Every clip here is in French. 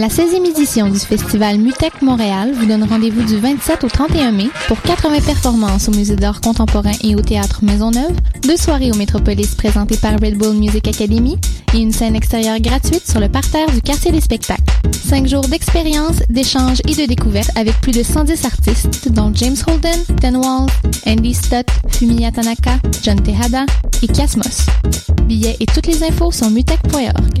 La 16e édition du festival Mutec Montréal vous donne rendez-vous du 27 au 31 mai pour 80 performances au Musée d'art contemporain et au Théâtre Maisonneuve, deux soirées au Métropolis présentées par Red Bull Music Academy et une scène extérieure gratuite sur le parterre du quartier des spectacles. Cinq jours d'expérience, d'échanges et de découvertes avec plus de 110 artistes dont James Holden, Dan Walls, Andy Stott, Fumiya Tanaka, John Tejada et Kiasmos. Billets et toutes les infos sur mutec.org.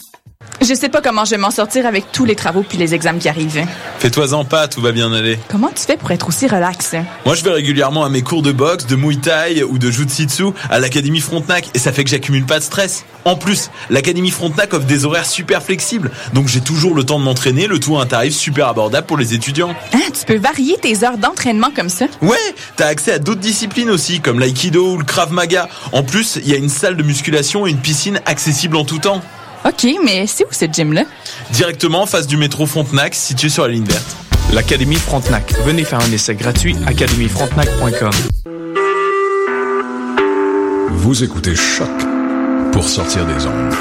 Je sais pas comment je vais m'en sortir avec tous les travaux puis les examens qui arrivent. Fais-toi-en pas, tout va bien aller. Comment tu fais pour être aussi relax? Moi, je vais régulièrement à mes cours de boxe, de muay thai ou de jujitsu à l'Académie Frontenac et ça fait que j'accumule pas de stress. En plus, l'Académie Frontenac offre des horaires super flexibles, donc j'ai toujours le temps de m'entraîner, le tout à un tarif super abordable pour les étudiants. Hein, tu peux varier tes heures d'entraînement comme ça? Ouais, t'as accès à d'autres disciplines aussi, comme l'aïkido ou le krav maga. En plus, il y a une salle de musculation et une piscine accessible en tout temps. OK, mais c'est où cette gym-là? Directement en face du métro Frontenac, situé sur la ligne verte. L'Académie Frontenac. Venez faire un essai gratuit académiefrontenac.com. Vous écoutez Choc pour sortir des ondes.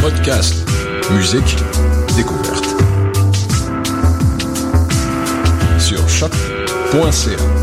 Podcast, musique, découverte. Sur choc.ca.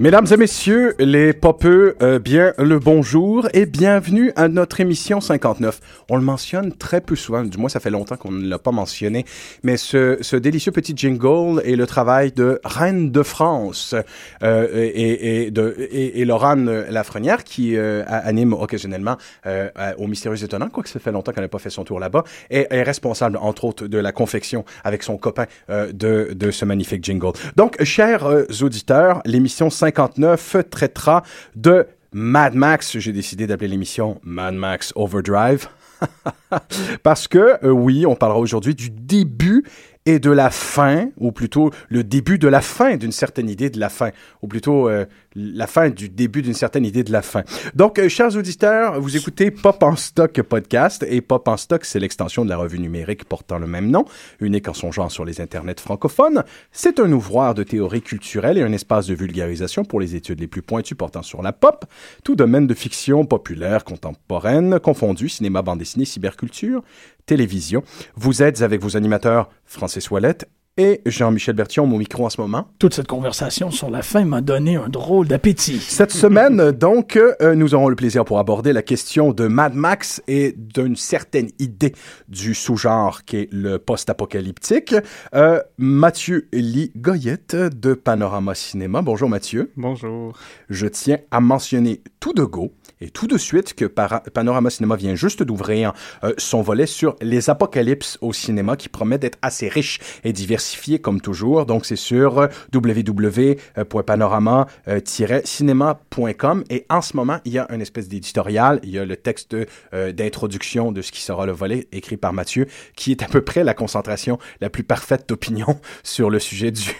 Mesdames et messieurs, les popeux, euh, bien le bonjour et bienvenue à notre émission 59. On le mentionne très peu souvent, du moins ça fait longtemps qu'on ne l'a pas mentionné, mais ce, ce, délicieux petit jingle est le travail de Reine de France euh, et, et, de, et, Laurent Lafrenière qui euh, anime occasionnellement euh, au Mystérieux Étonnant, quoique ça fait longtemps qu'elle n'a pas fait son tour là-bas, et est responsable entre autres de la confection avec son copain euh, de, de ce magnifique jingle. Donc, chers euh, auditeurs, l'émission 59 traitera de Mad Max. J'ai décidé d'appeler l'émission Mad Max Overdrive. Parce que, euh, oui, on parlera aujourd'hui du début et de la fin, ou plutôt le début de la fin d'une certaine idée de la fin, ou plutôt euh, la fin du début d'une certaine idée de la fin. Donc, euh, chers auditeurs, vous écoutez Pop en Stock podcast, et Pop en Stock, c'est l'extension de la revue numérique portant le même nom, unique en son genre sur les internets francophones. C'est un ouvroir de théorie culturelle et un espace de vulgarisation pour les études les plus pointues portant sur la pop, tout domaine de fiction populaire, contemporaine, confondu, cinéma, bande dessinée, cyberculture, télévision. Vous êtes avec vos animateurs Francis Ouellette et Jean-Michel Bertillon, mon micro en ce moment. Toute cette conversation sur la fin m'a donné un drôle d'appétit. Cette semaine, donc, euh, nous aurons le plaisir pour aborder la question de Mad Max et d'une certaine idée du sous-genre qui est le post-apocalyptique. Euh, Mathieu Lee Goyette de Panorama Cinéma. Bonjour Mathieu. Bonjour. Je tiens à mentionner tout de go et tout de suite que Panorama Cinéma vient juste d'ouvrir euh, son volet sur les apocalypses au cinéma qui promet d'être assez riche et diversifié comme toujours. Donc c'est sur www.panorama-cinéma.com et en ce moment il y a une espèce d'éditorial, il y a le texte euh, d'introduction de ce qui sera le volet écrit par Mathieu qui est à peu près la concentration la plus parfaite d'opinion sur le sujet du,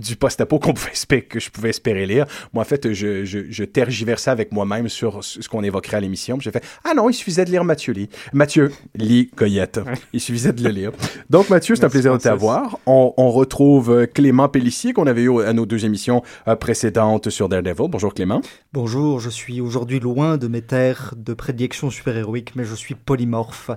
du post-apo qu'on pouvait que je pouvais espérer lire. Moi en fait je tergiversais avec moi-même sur ce qu'on évoquerait à l'émission. J'ai fait Ah non, il suffisait de lire Mathieu Lee. Mathieu Lee Goyette. Il suffisait de le lire. Donc, Mathieu, c'est un plaisir de t'avoir. On, on, retrouve Clément Pellissier, qu'on avait eu à nos deux émissions précédentes sur Daredevil. Bonjour Clément. Bonjour, je suis aujourd'hui loin de mes terres de prédilection super-héroïque, mais je suis polymorphe.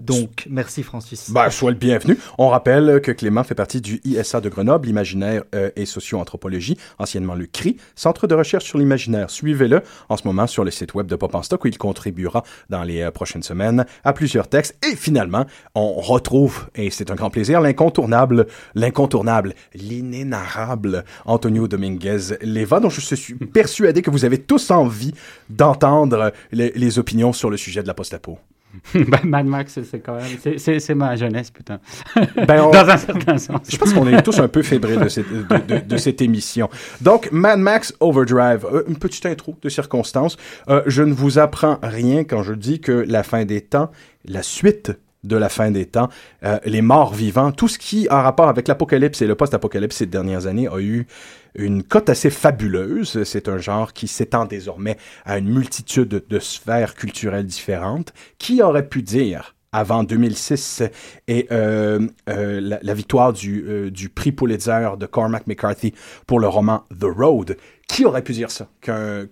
Donc, merci Francis. Ben, sois le bienvenu. On rappelle que Clément fait partie du ISA de Grenoble, Imaginaire euh, et Socio-Anthropologie, anciennement le CRI, Centre de recherche sur l'imaginaire. Suivez-le en ce moment sur le site web de Pop en Stock où il contribuera dans les euh, prochaines semaines à plusieurs textes. Et finalement, on retrouve, et c'est un grand plaisir, l'incontournable, l'incontournable, l'inénarrable Antonio Dominguez Leva, dont je suis persuadé que vous avez tous envie d'entendre les, les opinions sur le sujet de la post-apo. ben, Mad Max, c'est quand même. c'est- ma jeunesse, putain. Ben, on- Dans un certain sens. Je pense qu'on est tous un peu fébriles de cette, de, de- de cette émission. Donc, Mad Max Overdrive, euh, une petite intro de circonstances. Euh, je ne vous apprends rien quand je dis que la fin des temps, la suite de la fin des temps, euh, les morts vivants, tout ce qui a rapport avec l'apocalypse et le post-apocalypse ces dernières années a eu une cote assez fabuleuse. C'est un genre qui s'étend désormais à une multitude de sphères culturelles différentes. Qui aurait pu dire avant 2006 et euh, euh, la, victoire du, prix Pulitzer de Cormac McCarthy pour le roman The Road. Qui aurait pu dire ça? Qu'un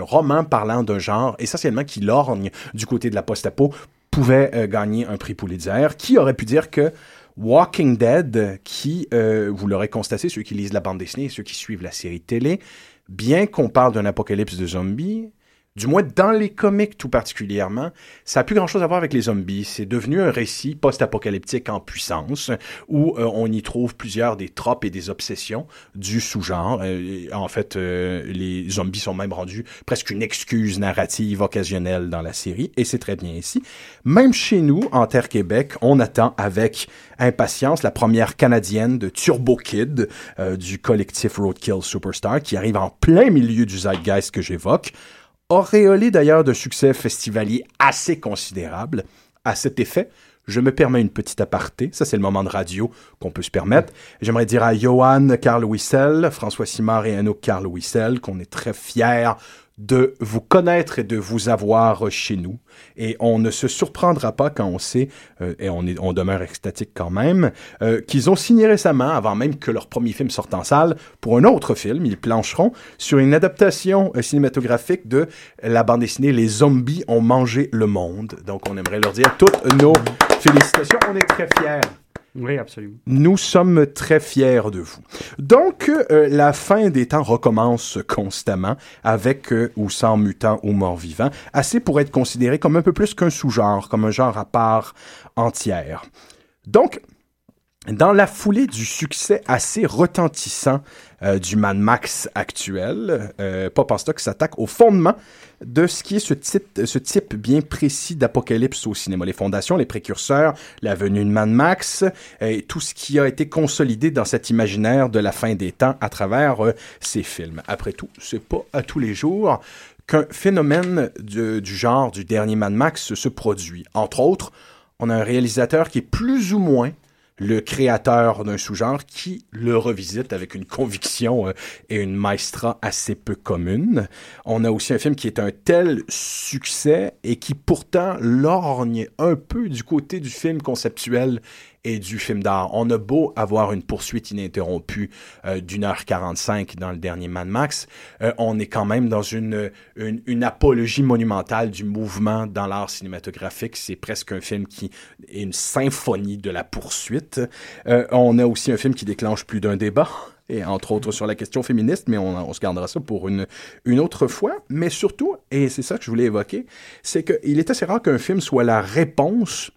roman parlant d'un genre essentiellement qui lorgne du côté de la post-apo pouvait euh, gagner un prix Pulitzer? Qui aurait pu dire que Walking Dead, qui, euh, vous l'aurez constaté, ceux qui lisent la bande dessinée et ceux qui suivent la série télé, bien qu'on parle d'un apocalypse de zombies, du moins dans les comics tout particulièrement, ça n'a plus grand-chose à voir avec les zombies. C'est devenu un récit post-apocalyptique en puissance, où euh, on y trouve plusieurs des tropes et des obsessions du sous-genre. Euh, en fait, euh, les zombies sont même rendus presque une excuse narrative occasionnelle dans la série, et c'est très bien ici. Même chez nous, en Terre Québec, on attend avec impatience la première canadienne de Turbo Kid du collectif Roadkill Superstar, qui arrive en plein milieu du zeitgeist que j'évoque auréolé d'ailleurs de succès festivalier assez considérable. À cet effet, je me permets une petite aparté. Ça, c'est le moment de radio qu'on peut se permettre. J'aimerais dire à Johan Carl Wissel, François Simard et Anouk Carl Wissel qu'on est très fiers de vous connaître et de vous avoir chez nous. Et on ne se surprendra pas quand on sait, euh, et on, est, on demeure extatique quand même, euh, qu'ils ont signé récemment, avant même que leur premier film sorte en salle, pour un autre film, ils plancheront sur une adaptation euh, cinématographique de la bande dessinée Les zombies ont mangé le monde. Donc on aimerait leur dire toutes nos félicitations. On est très fiers. Oui, absolument. Nous sommes très fiers de vous. Donc, euh, la fin des temps recommence constamment, avec euh, ou sans mutants ou morts-vivants, assez pour être considéré comme un peu plus qu'un sous-genre, comme un genre à part entière. Donc, dans la foulée du succès assez retentissant euh, du Mad Max actuel, euh, Pop Stock s'attaque au fondement de ce qui est ce type, ce type bien précis d'apocalypse au cinéma. Les fondations, les précurseurs, la venue de Mad Max, euh, et tout ce qui a été consolidé dans cet imaginaire de la fin des temps à travers euh, ces films. Après tout, c'est pas à tous les jours qu'un phénomène du genre du dernier Mad Max se produit. Entre autres, on a un réalisateur qui est plus ou moins le créateur d'un sous-genre qui le revisite avec une conviction euh, et une maestra assez peu commune. On a aussi un film qui est un tel succès et qui pourtant lorgne un peu du côté du film conceptuel et du film d'art. On a beau avoir une poursuite ininterrompue euh, d'une heure 45 dans le dernier Mad Max, euh, on est quand même dans une, une, une apologie monumentale du mouvement dans l'art cinématographique. C'est presque un film qui est une symphonie de la poursuite. Euh, on a aussi un film qui déclenche plus d'un débat et entre autres sur la question féministe, mais on, on se gardera ça pour une, une autre fois. Mais surtout, et c'est ça que je voulais évoquer, c'est qu'il est assez rare qu'un film soit la réponse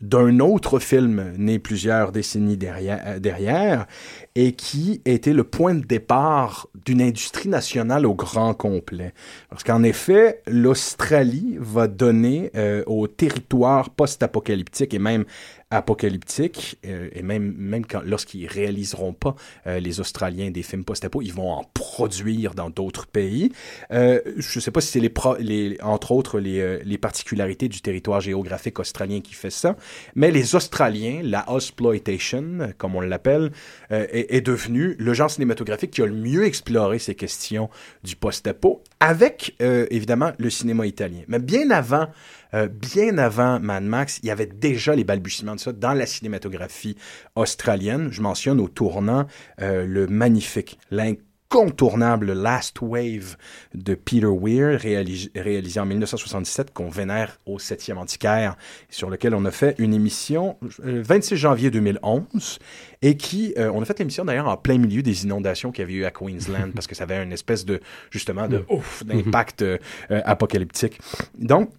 d'un autre film né plusieurs décennies derrière, euh, derrière et qui était le point de départ d'une industrie nationale au grand complet. Parce qu'en effet, l'Australie va donner euh, au territoire post-apocalyptique et même apocalyptique, euh, et même, même quand, lorsqu'ils réaliseront pas, euh, les Australiens, des films post-apo, ils vont en produire dans d'autres pays. Euh, je sais pas si c'est les, les, entre autres les, euh, les particularités du territoire géographique australien qui fait ça, mais les Australiens, la Ausploitation, comme on l'appelle, euh, est, est devenu le genre cinématographique qui a le mieux exploré ces questions du post-apo, avec euh, évidemment le cinéma italien. Mais bien avant euh, bien avant Mad Max, il y avait déjà les balbutiements de ça dans la cinématographie australienne. Je mentionne au tournant euh, le magnifique, l'incontournable Last Wave de Peter Weir, réalisé, réalisé en 1977, qu'on vénère au 7e antiquaire, sur lequel on a fait une émission euh, 26 janvier 2011, et qui, euh, on a fait l'émission d'ailleurs en plein milieu des inondations qu'il y avait eu à Queensland, parce que ça avait une espèce de, justement, de ouf, d'impact euh, euh, apocalyptique. Donc,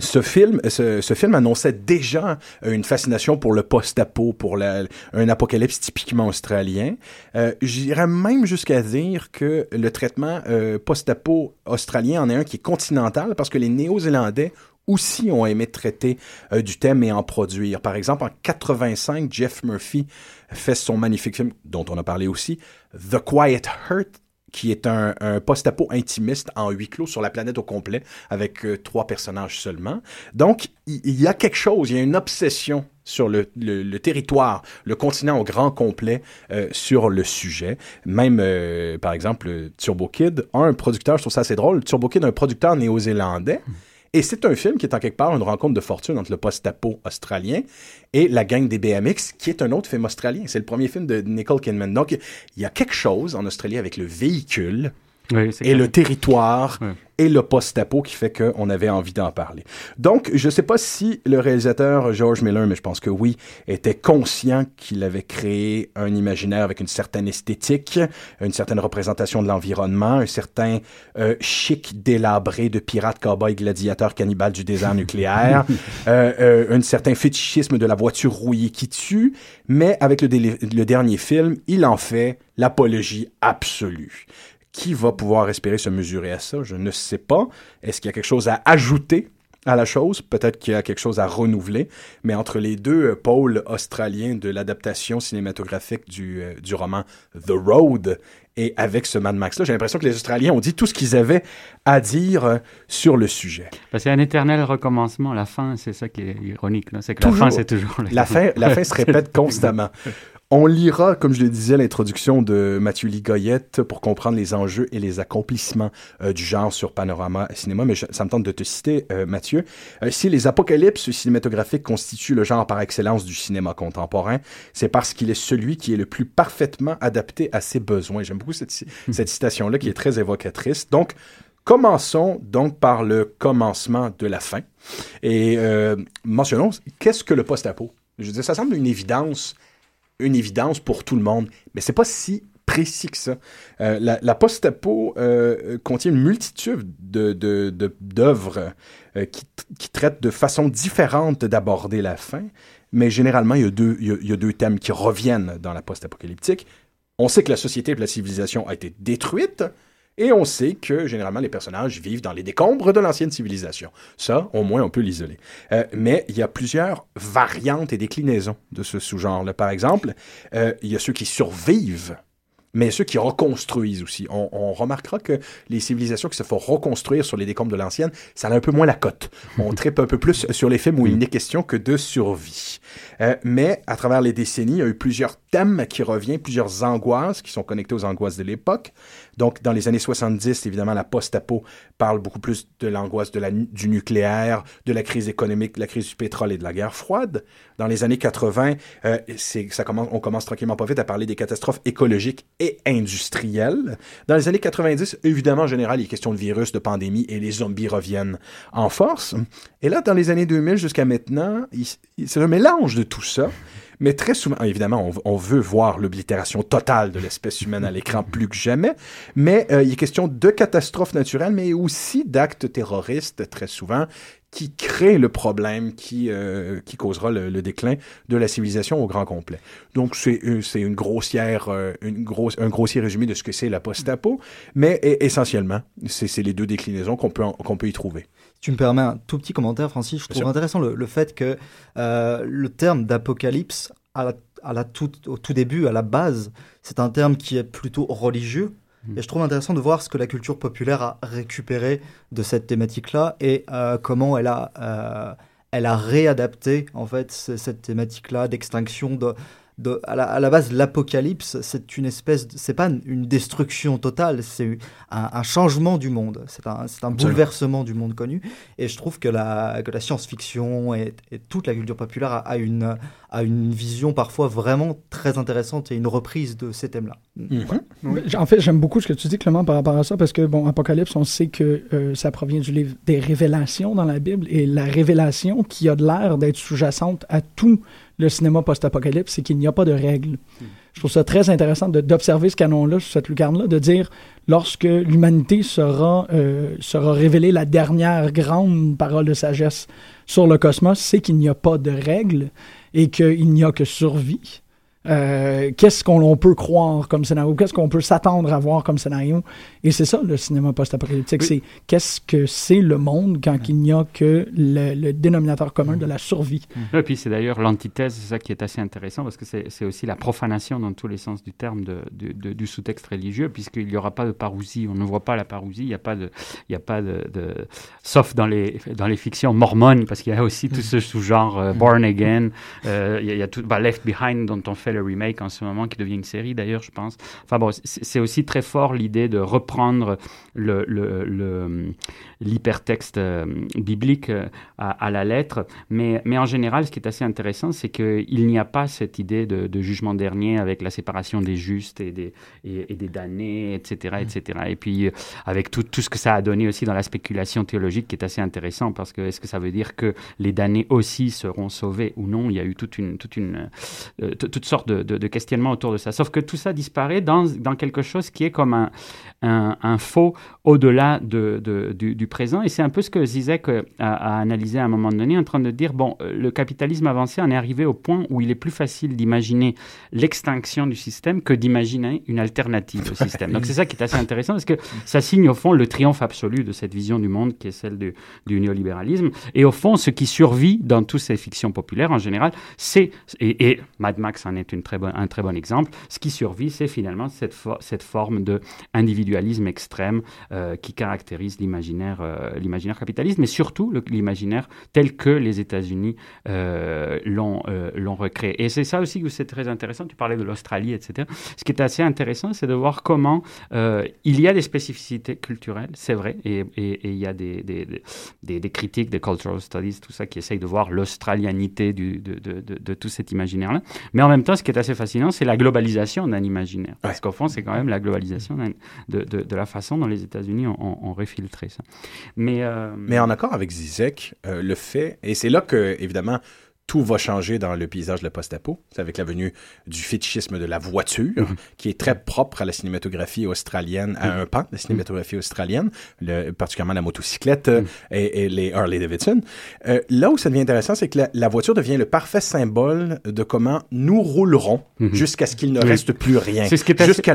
ce film, ce, film annonçait déjà une fascination pour le post-apo, pour un apocalypse typiquement australien. Euh, J'irais même jusqu'à dire que le traitement euh, post-apo australien en est un qui est continental parce que les Néo-Zélandais aussi ont aimé traiter euh, du thème et en produire. Par exemple, en 85, Jeff Murphy fait son magnifique film, dont on a parlé aussi, The Quiet Hurt, qui est un, post-apo intimiste en huis clos sur la planète au complet, avec euh, trois personnages seulement. Donc, il y a quelque chose, il y a une obsession sur le, territoire, le continent au grand complet euh, sur le sujet. Même, euh, par exemple, Turbo Kid un producteur, je trouve ça assez drôle, Turbo Kid un producteur néo-zélandais. Et c'est un film qui est en quelque part une rencontre de fortune entre le post-apo australien et la gang des BMX, qui est un autre film australien. C'est le premier film de Nicole Kidman. Donc, il y a quelque chose en Australie avec le véhicule Oui, et le territoire et le post-apo qui fait qu'on avait envie d'en parler. Donc, je ne sais pas si le réalisateur George Miller, mais je pense que oui, était conscient qu'il avait créé un imaginaire avec une certaine esthétique, une certaine représentation de l'environnement, un certain euh, chic délabré de pirates, cowboys, gladiateurs, cannibales du désert nucléaire, euh, euh, un certain fétichisme de la voiture rouillée qui tue, mais avec le dernier film, il en fait l'apologie absolue. Qui va pouvoir espérer se mesurer à ça? Je ne sais pas. Est-ce qu'il y a quelque chose à ajouter à la chose? Peut-être qu'il y a quelque chose à renouveler. Mais entre les deux euh, pôles australiens de l'adaptation cinématographique du, euh, du roman The Road et avec ce Mad Max-là, j'ai l'impression que les Australiens ont dit tout ce qu'ils avaient à dire euh, sur le sujet. A un éternel recommencement. La fin, c'est ça qui est ironique. C'est que Toujours. la fin, c'est toujours La fin, la fin se répète constamment. On lira, comme je le disais, l'introduction de Mathieu Ligoyette pour comprendre les enjeux et les accomplissements euh, du genre sur Panorama Cinéma, mais je- ça me tente de te citer, euh, Mathieu. Euh, si les apocalypses cinématographiques constituent le genre par excellence du cinéma contemporain, c'est parce qu'il est celui qui est le plus parfaitement adapté à ses besoins. J'aime beaucoup cette, cette citation-là qui est très évocatrice. Donc, Commençons donc par le commencement de la fin. Et mentionnons, qu'est-ce que le post-apo? Je veux dire, ça semble une évidence, une évidence pour tout le monde, mais c'est pas si précis que ça. Euh, la, post-apo euh, contient une multitude de, de, d'œuvres euh, qui, qui traitent de façon différente d'aborder la fin, mais généralement, il y, a deux, y a deux thèmes qui reviennent dans la post-apocalyptique. On sait que la société et la civilisation a été détruite, et on sait que généralement les personnages vivent dans les décombres de l'ancienne civilisation. Ça, au moins, on peut l'isoler. Euh, mais il y a plusieurs variantes et déclinaisons de ce sous-genre-là. Par exemple, euh, il y a ceux qui survivent mais ceux qui reconstruisent aussi. On, on remarquera que les civilisations qui se font reconstruire sur les décombres de l'ancienne, ça a un peu moins la cote. On tripe un peu plus sur les films où il n'est question que de survie. Euh, mais à travers les décennies, il y a eu plusieurs qui reviennent, plusieurs angoisses qui sont connectées aux angoisses de l'époque. Donc, dans les années 70, évidemment, la post-apo parle beaucoup plus de l'angoisse de la du nucléaire, de la crise économique, de la crise du pétrole et de la guerre froide. Dans les années 80, euh, ça commence, on commence tranquillement pas vite à parler des catastrophes écologiques et industrielles. Dans les années 90, évidemment, en général, il est question de virus, de pandémie et les zombies reviennent en force. Et là, dans les années 2000 jusqu'à maintenant, c'est un mélange de tout ça. Mais très souvent, évidemment, on, on veut voir l'oblitération totale de l'espèce humaine à l'écran plus que jamais. Mais euh, il est question de catastrophes naturelles, mais aussi d'actes terroristes, très souvent, qui créent le problème qui, euh, qui causera le, le déclin de la civilisation au grand complet. Donc, c'est euh, une grossière, une grosse, un grossier résumé de ce que c'est la post-apo, mais e- essentiellement, c'est les deux déclinaisons qu'on peut, qu'on peut y trouver. Si tu me permets un tout petit commentaire, Francis, je Bien trouve sûr. intéressant le, le fait que euh, le terme d'apocalypse, à la, à la tout, au tout début, à la base, c'est un terme qui est plutôt religieux. Et je trouve intéressant de voir ce que la culture populaire a récupéré de cette thématique-là et euh, comment elle a, euh, elle a réadapté en fait ce- cette thématique-là d'extinction de, de, à, la, à la base, l'apocalypse, c'est une espèce, de- c'est pas une destruction totale, c'est un, un changement du monde, c'est un, c'est un bouleversement du monde connu. Et je trouve que la, que la science-fiction et, et toute la culture populaire a, a une, a une vision parfois vraiment très intéressante et une reprise de ces thèmes-là. J- En fait, j'aime beaucoup ce que tu dis, Clément, par rapport à ça, parce que, bon, Apocalypse, on sait que euh, ça provient du livre des révélations dans la Bible, et la révélation qui a de l'air d'être sous-jacente à tout le cinéma post-apocalypse, c'est qu'il n'y a pas de règles. Je trouve ça très intéressant d'observer ce canon-là, cette lucarne-là, de dire, lorsque l'humanité sera, euh, sera révélée la dernière grande parole de sagesse sur le cosmos, c'est qu'il n'y a pas de règles et qu'il n'y a que survie. Euh, qu'est-ce qu'on on peut croire comme scénario? Qu'est-ce qu'on peut s'attendre à voir comme scénario? Et c'est ça, le cinéma post-apocalyptique. C'est qu'est-ce que c'est le monde quand il n'y a que le, le dénominateur commun de la survie? Et puis c'est d'ailleurs l'antithèse, c'est ça qui est assez intéressant, parce que c'est aussi la profanation dans tous les sens du terme de, de- de- du sous-texte religieux, puisqu'il n'y aura pas de parousie. On ne voit pas la parousie, il n'y a pas de... Il y a pas de, de- sauf dans les, dans les fictions mormones, parce qu'il y a aussi tout ce sous-genre euh, Born Again, euh, il y a, il y a tout, bah, Left Behind, dont on fait le remake en ce moment, qui devient une série d'ailleurs, je pense. Enfin bon, c'est aussi très fort l'idée de reprendre le, le, le- l'hypertexte euh, biblique euh, à, à la lettre. Mais, mais en général, ce qui est assez intéressant, c'est qu'il n'y a pas cette idée de, de jugement dernier avec la séparation des justes et des, et, et des damnés, etc., etc. Et puis, euh, avec tout, tout ce que ça a donné aussi dans la spéculation théologique, qui est assez intéressant, parce que est-ce que ça veut dire que les damnés aussi seront sauvés ou non? Il y a eu toute une, toute une, euh, toutes sortes de, de- questionnements autour de ça. Sauf que tout ça disparaît dans, dans quelque chose qui est comme un, un, faux au-delà de, du, présent. Et c'est un peu ce que Zizek euh, a, a analysé à un moment donné, en train de dire, bon, euh, le capitalisme avancé en est arrivé au point où il est plus facile d'imaginer l'extinction du système que d'imaginer une alternative au système. Donc c'est ça qui est assez intéressant, parce que ça signe au fond le triomphe absolu de cette vision du monde qui est celle du, du néolibéralisme. Et au fond, ce qui survit dans toutes ces fictions populaires en général, c'est, et, et Mad Max en est une très bonne, un très bon exemple, ce qui survit, c'est finalement cette, cette forme de individualisme extrême euh, qui caractérise l'imaginaire, euh, capitaliste, mais surtout l'imaginaire tel que les États-Unis euh, l'ont, euh, l'ont recréé. Et c'est ça aussi que c'est très intéressant. Tu parlais de l'Australie, etc. Ce qui est assez intéressant, c'est de voir comment il y a des spécificités culturelles, c'est vrai, et, et- il y a des, des, critiques, des cultural studies, tout ça, qui essayent de voir l'australianité de, de, de tout cet imaginaire-là. Mais en même temps, ce qui est assez fascinant, c'est la globalisation d'un imaginaire. Parce qu'au fond, c'est quand même la globalisation de, de, de la façon dont les États-Unis ont, ont- ont réfiltré ça. Mais, euh, Mais en accord avec Zizek, euh, le fait, et c'est là que, évidemment, tout va changer dans le paysage de la post-apo. C'est avec la venue du fétichisme de la voiture, Mhm. qui est très propre à la cinématographie australienne, à un pan de la cinématographie australienne, le- particulièrement la motocyclette euh, et, et les Harley Davidson. Euh, là où ça devient intéressant, c'est que la, la voiture devient le parfait symbole de comment nous roulerons jusqu'à ce qu'il ne Mhm. Reste plus rien, jusqu'à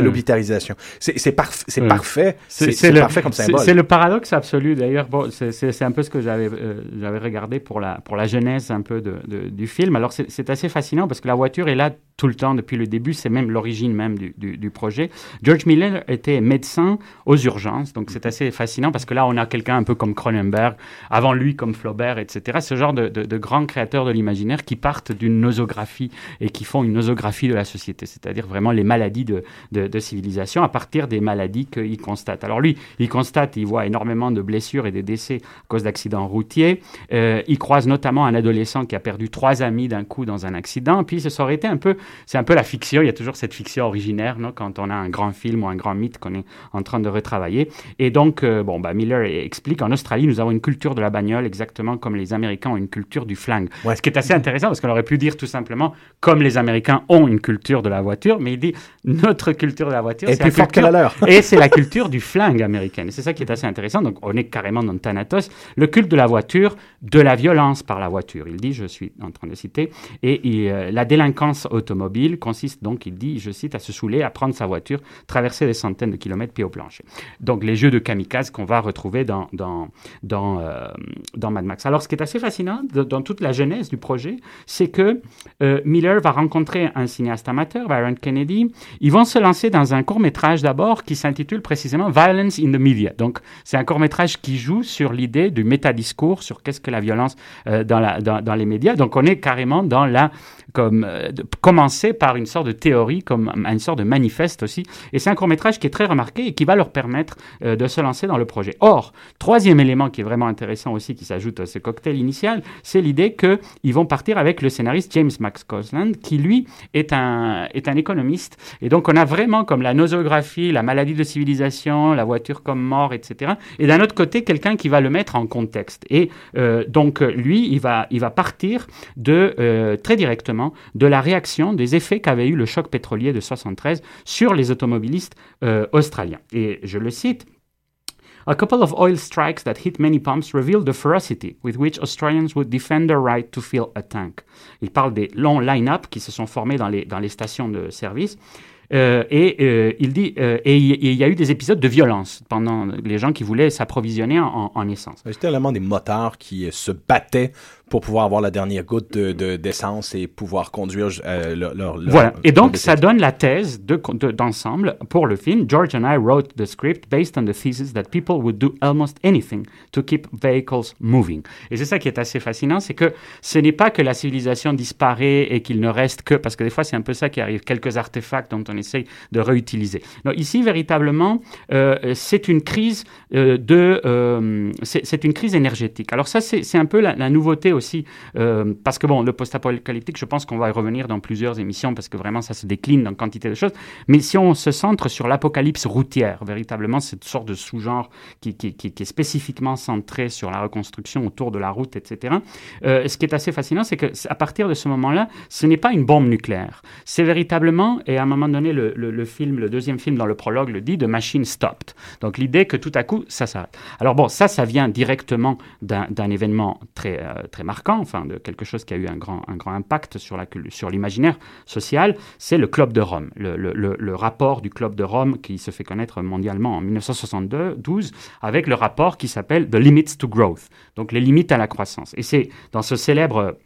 l'oblitarisation. C'est parfait, c'est parfait comme symbole. C'est le paradoxe absolu d'ailleurs. Bon, c'est- un peu ce que j'avais euh, j'avais regardé pour la, pour la un peu du film. Alors c'est assez fascinant parce que la voiture est là tout le temps depuis le début. C'est même l'origine même du, du- projet. George Miller était médecin aux urgences, donc c'est assez fascinant parce que là on a quelqu'un un peu comme Cronenberg, avant lui comme Flaubert, etc. Ce genre de, de- de grands créateurs de l'imaginaire qui partent d'une nosographie et qui font une nosographie de la société, c'est-à-dire vraiment les maladies de, de, civilisation à partir des maladies qu'ils constatent. Alors lui, il constate, il voit énormément de blessures et de décès à cause d'accidents routiers. Euh, il croise notamment un adolescent qui a perdu trois amis d'un coup dans un accident. Puis ça aurait été un peu, c'est un peu la fiction. Il y a toujours cette fiction originaire, non, quand on a un grand film ou un grand mythe qu'on est en train de retravailler. Et donc, euh, bon, bah, Miller explique en Australie, nous avons une culture de la bagnole exactement comme les Américains ont une culture du flingue. Ce qui est assez intéressant parce qu'on aurait pu dire tout simplement comme les Américains ont une culture de la voiture, mais il dit notre culture de la voiture Est plus forte que la leur. et c'est la culture du flingue américaine. Et c'est ça qui est assez intéressant. Donc, on est carrément dans Thanatos. Le culte de la voiture, de la violence par la voiture. Il dit, je suis en train de citer, et euh, la délinquance automobile consiste donc, il dit, je cite, à se saouler, à prendre sa voiture, traverser des centaines de kilomètres, pied au plancher. Donc, les jeux de kamikaze qu'on va retrouver dans, dans, dans, euh, dans Mad Max. Alors, ce qui est assez fascinant dans toute la genèse du projet, c'est que euh, Miller va rencontrer un cinéaste amateur, Byron Kennedy. Ils vont se lancer dans un court-métrage d'abord qui s'intitule précisément Violence in the Media. Donc, c'est un court-métrage qui joue sur l'idée du métadiscours, sur qu'est-ce que la violence euh, dans, la, dans, dans les médias. Donc, on est carrément dans la... Comme, de- par une sorte de théorie, comme une sorte de manifeste aussi. Et c'est un court-métrage qui est très remarqué et qui va leur permettre euh, de se lancer dans le projet. Or, troisième élément qui est vraiment intéressant aussi, qui s'ajoute à ce cocktail initial, c'est l'idée qu'ils vont partir avec le scénariste James Max Cosland, qui lui est un, est un économiste. Et donc, on a vraiment comme la nosographie, la maladie de civilisation, la voiture comme mort, etc. Et d'un autre côté, quelqu'un qui va le mettre en contexte. Et euh, donc, lui, il va, il va partir de, euh, très directement de la réaction des effets qu'avait eu le choc pétrolier de 73 sur les automobilistes euh, australiens. Et je le cite. A couple of oil strikes that hit many pumps revealed the ferocity with which Australians would defend their right to fill a tank. Il parle des longs line-up qui se sont formés dans les, dans les stations de service. Euh, et euh, il dit, et il et y a eu des épisodes de violence pendant les gens qui voulaient s'approvisionner en, en essence. C'était vraiment des motards qui se battaient pour pouvoir avoir la dernière goutte de- de- d'essence et pouvoir conduire euh, leur, leur- leur- Voilà. Et donc, ça donne la thèse de- de- d'ensemble pour le film. George and I wrote the script based on the thesis that people would do almost anything to keep vehicles moving. Et c'est ça qui est assez fascinant, c'est que ce n'est pas que la civilisation disparaît et qu'il ne reste que, parce que des fois c'est un peu ça qui arrive, quelques artefacts dont on essaye de réutiliser. Ici, véritablement, euh, c'est une crise euh, de, euh, c'est une crise énergétique. Alors ça, c'est c'est un peu la, la nouveauté aussi, euh, parce que bon, le post-apocalyptique, je pense qu'on va y revenir dans plusieurs émissions, parce que vraiment, ça se décline dans quantité de choses. Mais si on se centre sur l'apocalypse routière, véritablement, cette sorte de sous-genre qui, est spécifiquement centré sur la reconstruction autour de la route, etc. euh, ce qui est assez fascinant, c'est que c- à partir de ce moment-là, ce n'est pas une bombe nucléaire. C'est véritablement, et à un moment donné, le, film, le deuxième film dans le prologue le dit, de machine stopped. Donc l'idée que tout à coup, ça s'arrête. Alors bon, ça, ça vient directement d'un événement très, euh, très marquant, enfin de quelque chose qui a eu un grand, un grand impact sur la sur l'imaginaire social, c'est le Club de Rome, le, le, le rapport du Club de Rome qui se fait connaître mondialement en 1972 avec le rapport qui s'appelle The Limits to Growth, donc les limites à la croissance. Et c'est dans ce célèbre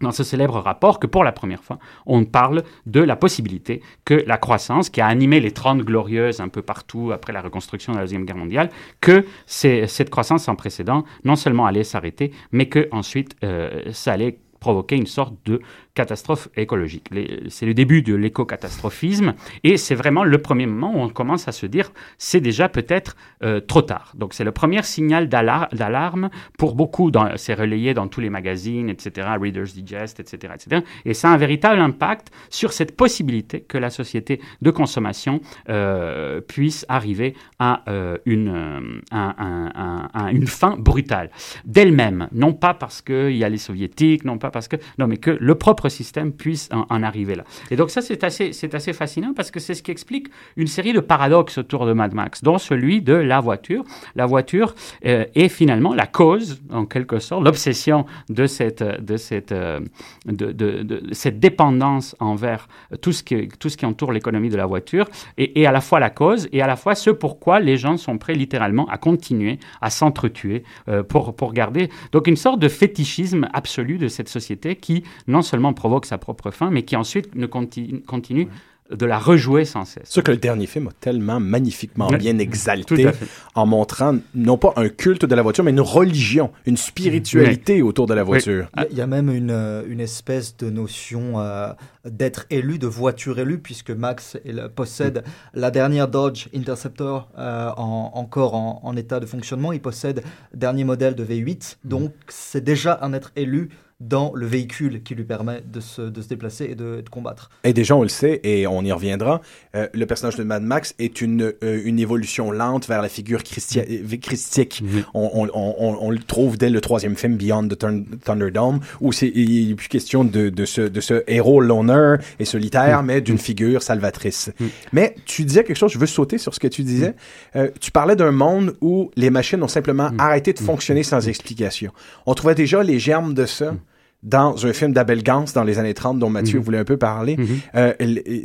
dans ce célèbre rapport que pour la première fois, on parle de la possibilité que la croissance qui a animé les 30 glorieuses un peu partout après la reconstruction de la Deuxième Guerre mondiale, que cette croissance sans précédent non seulement allait s'arrêter, mais que ensuite euh, ça allait provoquer une sorte de catastrophe écologique. C'est le début de l'éco-catastrophisme et c'est vraiment le premier moment où on commence à se dire c'est déjà peut-être euh, trop tard. Donc c'est le premier signal d'alar- d'alarme pour beaucoup, c'est relayé dans tous les magazines, etc., Reader's Digest, etc., etc. Et ça a un véritable impact sur cette possibilité que la société de consommation euh, puisse arriver à, euh, une, un- un- un- un- une fin brutale d'elle-même, non pas parce qu'il y a les soviétiques, non pas parce que, non, mais que le propre système puisse en, arriver là. Et donc ça, c'est assez, c'est assez fascinant parce que c'est ce qui explique une série de paradoxes autour de Mad Max, dont celui de la voiture. La voiture euh, est finalement la cause, en quelque sorte, l'obsession de cette, de cette, euh, de, de- cette dépendance envers tout ce qui, tout ce qui entoure l'économie de la voiture, et, et à la fois la cause, et à la fois ce pourquoi les gens sont prêts littéralement à continuer à s'entretuer euh, pour, pour garder. Donc une sorte de fétichisme absolu de cette société qui non seulement provoque sa propre fin, mais qui ensuite ne continue, continue de la rejouer sans cesse. C'est sûr que le dernier film a tellement magnifiquement bien exalté en montrant non pas un culte de la voiture, mais une religion, une spiritualité autour de la voiture. Il y a- il y, a même une, euh, une espèce de notion euh, d'être élu, de voiture élue, puisque Max il possède la dernière Dodge Interceptor euh, en- encore en, en état de fonctionnement. Il possède le dernier modèle de V8, donc c'est déjà un être élu dans le véhicule qui lui permet de se, de se déplacer et de, de combattre. Et déjà, on le sait, et on y reviendra, euh, le personnage de Mad Max est une, euh, une évolution lente vers la figure christia- euh, christique. On, on, on, on- on le trouve dès le troisième film, Beyond the Thun- Thunderdome, où c'est, il n'est plus question de, de, ce, de ce héros loner et solitaire, mais d'une figure salvatrice. Mais tu disais quelque chose, je veux sauter sur ce que tu disais. Euh, tu parlais d'un monde où les machines ont simplement arrêté de fonctionner sans explication. On trouvait déjà les germes de ça dans un film d'Abel Gans dans les années 30 dont Mathieu Mhm. voulait un peu parler, Mhm. euh,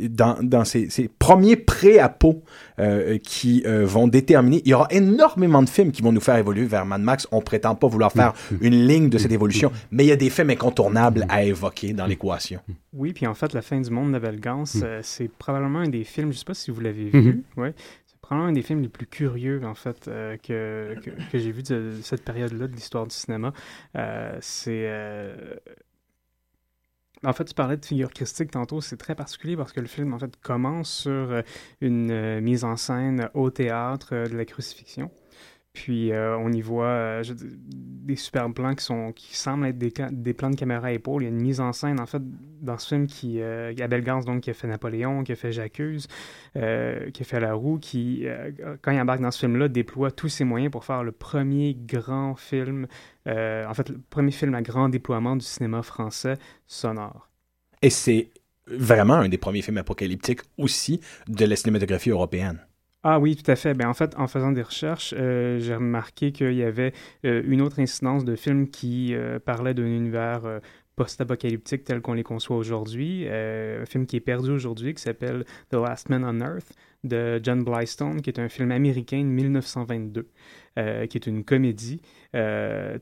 dans, dans ces, ces premiers pré-apos euh, qui euh, vont déterminer. Il y aura énormément de films qui vont nous faire évoluer vers Mad Max. On prétend pas vouloir faire une ligne de cette évolution, mais il y a des films incontournables à évoquer dans l'équation. Oui, puis en fait, La fin du monde d'Abel Gans, euh, c'est probablement un des films, je sais pas si vous l'avez Mhm. vu, ouais, probablement un des films les plus curieux, en fait, euh, que, que, j'ai vu de, cette période-là de l'histoire du cinéma. Euh, c'est... euh, En fait, tu parlais de figure christique tantôt, c'est très particulier parce que le film, en fait, commence sur une mise en scène au théâtre de la crucifixion. Puis euh, on y voit euh, des super plans qui sont qui semblent être des, plans de caméra à épaule. Il y a une mise en scène en fait dans ce film qui euh, Abel Gans donc qui a fait Napoléon, qui a fait J'accuse, euh, qui a fait La Roue, qui quand il embarque dans ce film-là déploie tous ses moyens pour faire le premier grand film, en fait le premier film à grand déploiement du cinéma français sonore. Et c'est vraiment un des premiers films apocalyptiques aussi de la cinématographie européenne. Ah oui, tout à fait. Ben, en fait, en faisant des recherches, euh, j'ai remarqué qu'il y avait euh, une autre incidence de films qui euh, parlait d'un univers euh, post-apocalyptique tel qu'on les conçoit aujourd'hui. Un film qui est perdu aujourd'hui qui s'appelle The Last Man on Earth de John Blystone, qui est un film américain de 1922, euh, qui est une comédie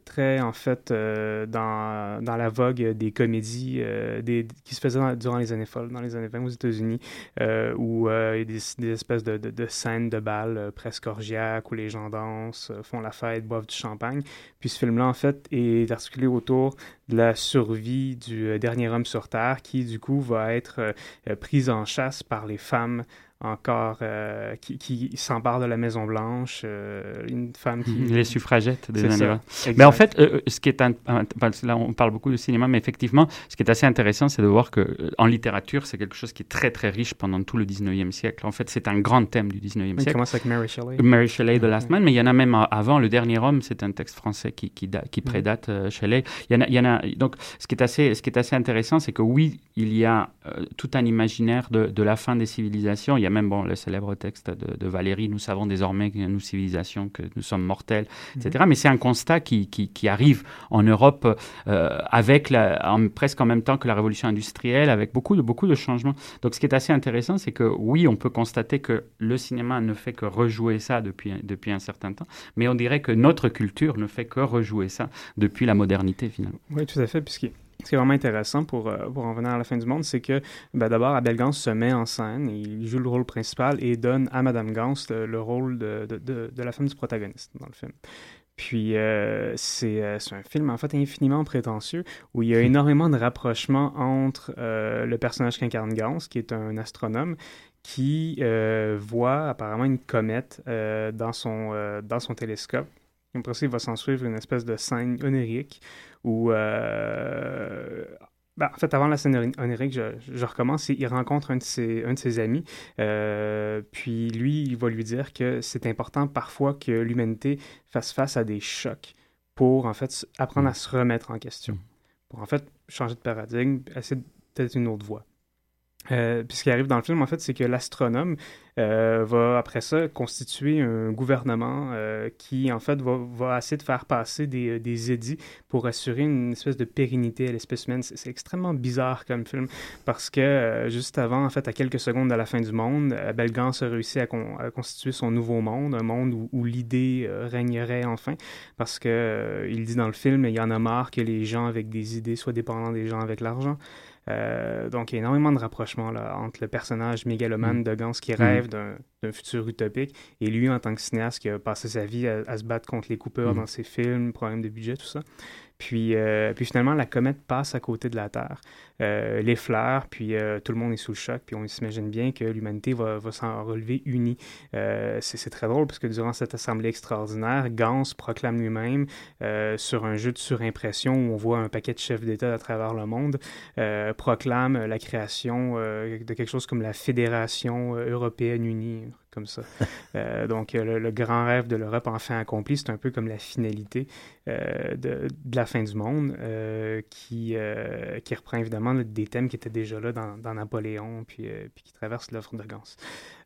très, en fait, euh, dans, dans la vogue des comédies euh, des, qui se faisaient dans- durant les années folles, dans les années 20 aux États-Unis, euh, où euh, il y a des, des espèces de, de, de scènes de bal euh, presque orgiaques, où les gens dansent, euh, font la fête, boivent du champagne. Puis ce film-là, en fait, est articulé autour de la survie du euh, dernier homme sur Terre, qui, du coup, va être euh, euh, prise en chasse par les femmes encore euh, qui, qui s'emparent de la Maison Blanche, euh, une femme qui... Les suffragettes des années ça, 20. exact. Mais en fait, euh, ce qui est un- un- parce que là on parle beaucoup de cinéma, mais effectivement, ce qui est assez intéressant, c'est de voir que euh, en littérature, c'est quelque chose qui est très très riche pendant tout le 19e siècle. En fait, c'est un grand thème du 19e Il siècle. commence avec Mary Shelley? Mary Shelley, The Last Man, mais il y en a même a- avant. Le Dernier Homme, c'est un texte français qui, qui, da- qui Mhm. prédate euh, Shelley. Il y, en a, il y en a, donc, ce qui est assez, ce qui est assez intéressant, c'est que oui, il y a euh, tout un imaginaire de, de la fin des civilisations. Il y a même bon, le célèbre texte de, de Valérie Nous savons désormais, que nous, civilisations, que nous sommes mortels, etc. Mais c'est un qui, arrive en Europe euh, avec presque en même temps que la révolution industrielle, avec beaucoup de, beaucoup de changements. Donc, ce qui est assez intéressant, c'est que oui, on peut constater que le cinéma ne fait que rejouer ça depuis, depuis un certain temps, mais on dirait que notre culture ne fait que rejouer ça depuis la modernité, finalement. Oui, tout à fait. Puis ce qui est, vraiment intéressant pour, euh, pour en venir à la fin du monde, c'est que ben, d'abord, Abel Gance se met en scène, il joue le rôle principal et donne à Madame Gance le, le rôle de, de la femme du protagoniste dans le film. Puis euh, c'est euh, c'est un film en fait infiniment prétentieux où il y a énormément de rapprochements entre euh, le personnage qu'incarne Gance, qui est un astronome, qui euh, voit apparemment une comète dans, son, dans son télescope. Après ça, il va s'en suivre une espèce de scène onirique où, ben, en fait, avant la scène oni- onirique, je, je recommence, il rencontre un de ses, un de ses amis, euh, puis lui, il va lui dire que c'est important parfois que l'humanité fasse face à des chocs pour, en fait, apprendre à se remettre en question, pour, en fait, changer de paradigme, essayer peut-être une autre voie. Euh, puis ce qui arrive dans le film, en fait, c'est que l'astronome euh, va, après ça, constituer un gouvernement euh, qui, en fait, va, essayer de faire passer des, des édits pour assurer une espèce de pérennité à l'espèce humaine. C'est extrêmement bizarre comme film parce que juste avant, en fait, à quelques secondes de la fin du monde, Abel Gance a réussi à, con- à constituer son nouveau monde, un monde où, l'idée régnerait enfin parce que il dit dans le film, il y en a marre que les gens avec des idées soient dépendants des gens avec l'argent. Euh, donc, il y a énormément de rapprochements là, entre le personnage mégalomane Mm. de Gans qui Mm. rêve d'un d'un futur utopique et lui, en tant que cinéaste, qui a passé sa vie à, à se battre contre les coupeurs Mm. dans ses films, problème de budget, tout ça. Puis, euh, puis finalement, la comète passe à côté de la Terre, euh, l'effleure, puis euh, tout le monde est sous le choc, puis on s'imagine bien que l'humanité va, va s'en relever unie. Euh, c'est très drôle parce que durant cette assemblée extraordinaire, Gans proclame lui-même sur un jeu de surimpression où on voit un paquet de chefs d'État à travers le monde, proclame la création de quelque chose comme la Fédération européenne unie, comme ça. Euh, donc, le, le grand rêve de l'Europe enfin accompli, c'est un peu comme la finalité euh, de, de la fin du monde, euh, qui, qui reprend évidemment des thèmes qui étaient déjà là dans, Napoléon, puis, euh, puis qui traversent l'œuvre de Gans.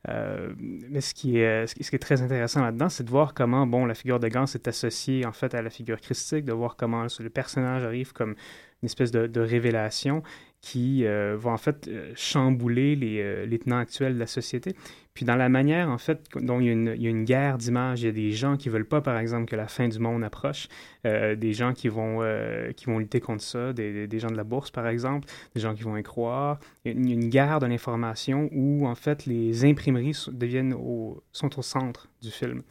Euh, mais ce qui, est, ce qui est très intéressant là-dedans, c'est de voir comment bon, la figure de Gans est associée en fait à la figure christique, de voir comment le personnage arrive comme une espèce de, révélation qui euh, va en fait euh, chambouler euh, les tenants actuels de la société. Puis dans la manière en fait dont il y a une, guerre d'images, il y a des gens qui veulent pas par exemple que la fin du monde approche, euh, des gens qui vont, euh, qui vont lutter contre ça, des, gens de la bourse par exemple, des gens qui vont y croire. Il y a une, une guerre de l'information où en fait les imprimeries deviennent au, sont au centre du film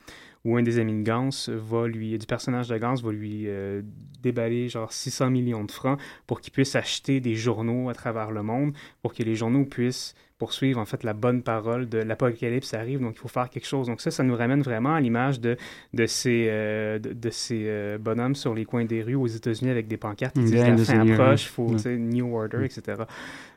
où un des amis de Gans va lui, du personnage de Gans va lui euh, déballer genre 600 millions de francs pour qu'il puisse acheter des journaux à travers le monde, pour que les journaux puissent poursuivre en fait la bonne parole de l'apocalypse arrive, donc il faut faire quelque chose. Donc ça, ça nous ramène vraiment à l'image de, de ces, euh, de, de ces euh, bonhommes sur les coins des rues aux États-Unis avec des pancartes qui disent la fin approche, order. faut, Ouais. New Order, etc.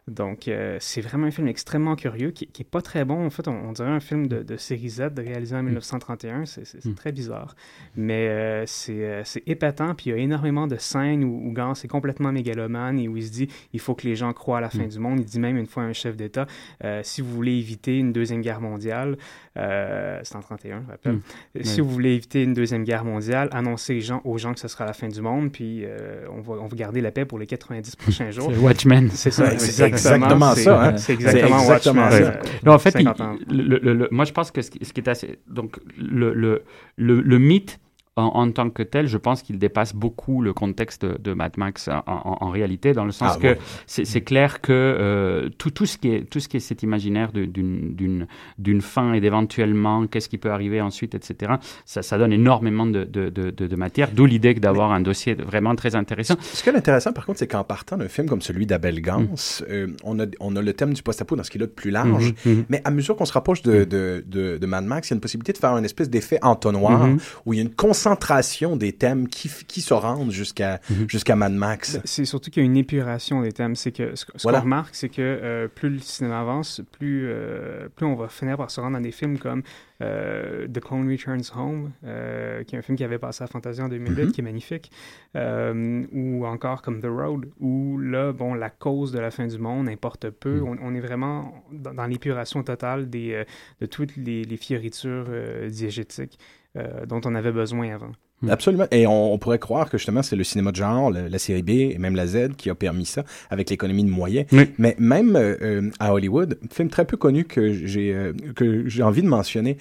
Donc, euh, c'est vraiment un film extrêmement curieux, qui, qui est pas très bon. En fait, on, on dirait un film de, de série Z réalisé en 1931. C'est c'est- c'est Mm. très bizarre. Mais euh, c'est euh, c'est épatant. Puis il y a énormément de scènes où, où Gans est complètement mégalomane et où il se dit il faut que les gens croient à la fin Mm. du monde. Il dit même une fois à un chef d'État euh, si vous voulez éviter une deuxième guerre mondiale, euh, c'est en 31, je rappelle. Mm. Si vous voulez éviter une deuxième guerre mondiale, annoncez aux gens, aux gens que ce sera la fin du monde, puis euh, on, va, on va garder la paix pour les 90 prochains jours. C'est Watchmen. C'est ça, C'est exactement c'est- ça, hein. C'est exactement, exactement Watchmen. ça. euh, Non, en fait, il- 50 ans. le- le- le- moi je pense que ce qui, ce qui est assez. Donc, le, le, le, le mythe en, en tant que tel, je pense qu'il dépasse beaucoup le contexte de, Mad Max en, en- en réalité, dans le sens Ah, que ouais. c'est clair que euh, tout, tout, ce qui est, tout ce qui est cet imaginaire d'une fin et d'éventuellement qu'est-ce qui peut arriver ensuite, etc., ça, ça donne énormément de, de, de, de- matière, d'où l'idée d'avoir un dossier vraiment très intéressant. Ce qui est intéressant, par contre, c'est qu'en partant d'un film comme celui d'Abel Gans, Mm. euh, on, a, on a le thème du post-apo dans ce qui est là de plus large. Mhm, mhm. Mais à mesure qu'on se rapproche de, de, de, Mad Max, il y a une possibilité de faire une espèce d'effet entonnoir Mhm. où il y a une concentration des thèmes qui, qui se rendent jusqu'à Mhm. jusqu'à Mad Max. Ben, C'est surtout qu'il y a une épuration des thèmes. C'est que ce, ce Voilà. qu'on remarque, c'est que euh, plus le cinéma avance, plus, euh, plus on va finir par se rendre dans des films comme euh, The Clone Returns Home, euh, qui est un film qui avait passé à Fantasia en 2008, Mhm. qui est magnifique, euh, ou encore comme The Road, où là, bon, la cause de la fin du monde importe peu. Mhm. On, on est vraiment dans, dans l'épuration totale des, de toutes les, les fioritures euh, diégétiques dont on avait besoin avant. Mm. Absolument. Et on, on pourrait croire que justement, c'est le cinéma de genre, le- la série B et même la Z qui a permis ça avec l'économie de moyens. Oui. Mais même euh, euh, à Hollywood, un film très peu connu que j'ai euh, que j'ai envie de mentionner.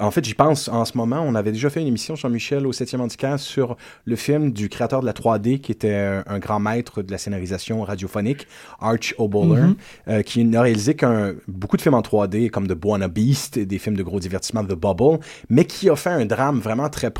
En fait, j'y pense en ce moment. On avait déjà fait une émission, Jean-Michel, au 7e handicap, sur le film du créateur de la 3D, qui était un, un grand maître de la scénarisation radiophonique, Arch O'Bowler, Mhm. euh, qui n'a réalisé qu'un beaucoup de films en 3D, comme The Buona Beast, et des films de gros divertissement, The Bubble, mais qui a fait un drame vraiment très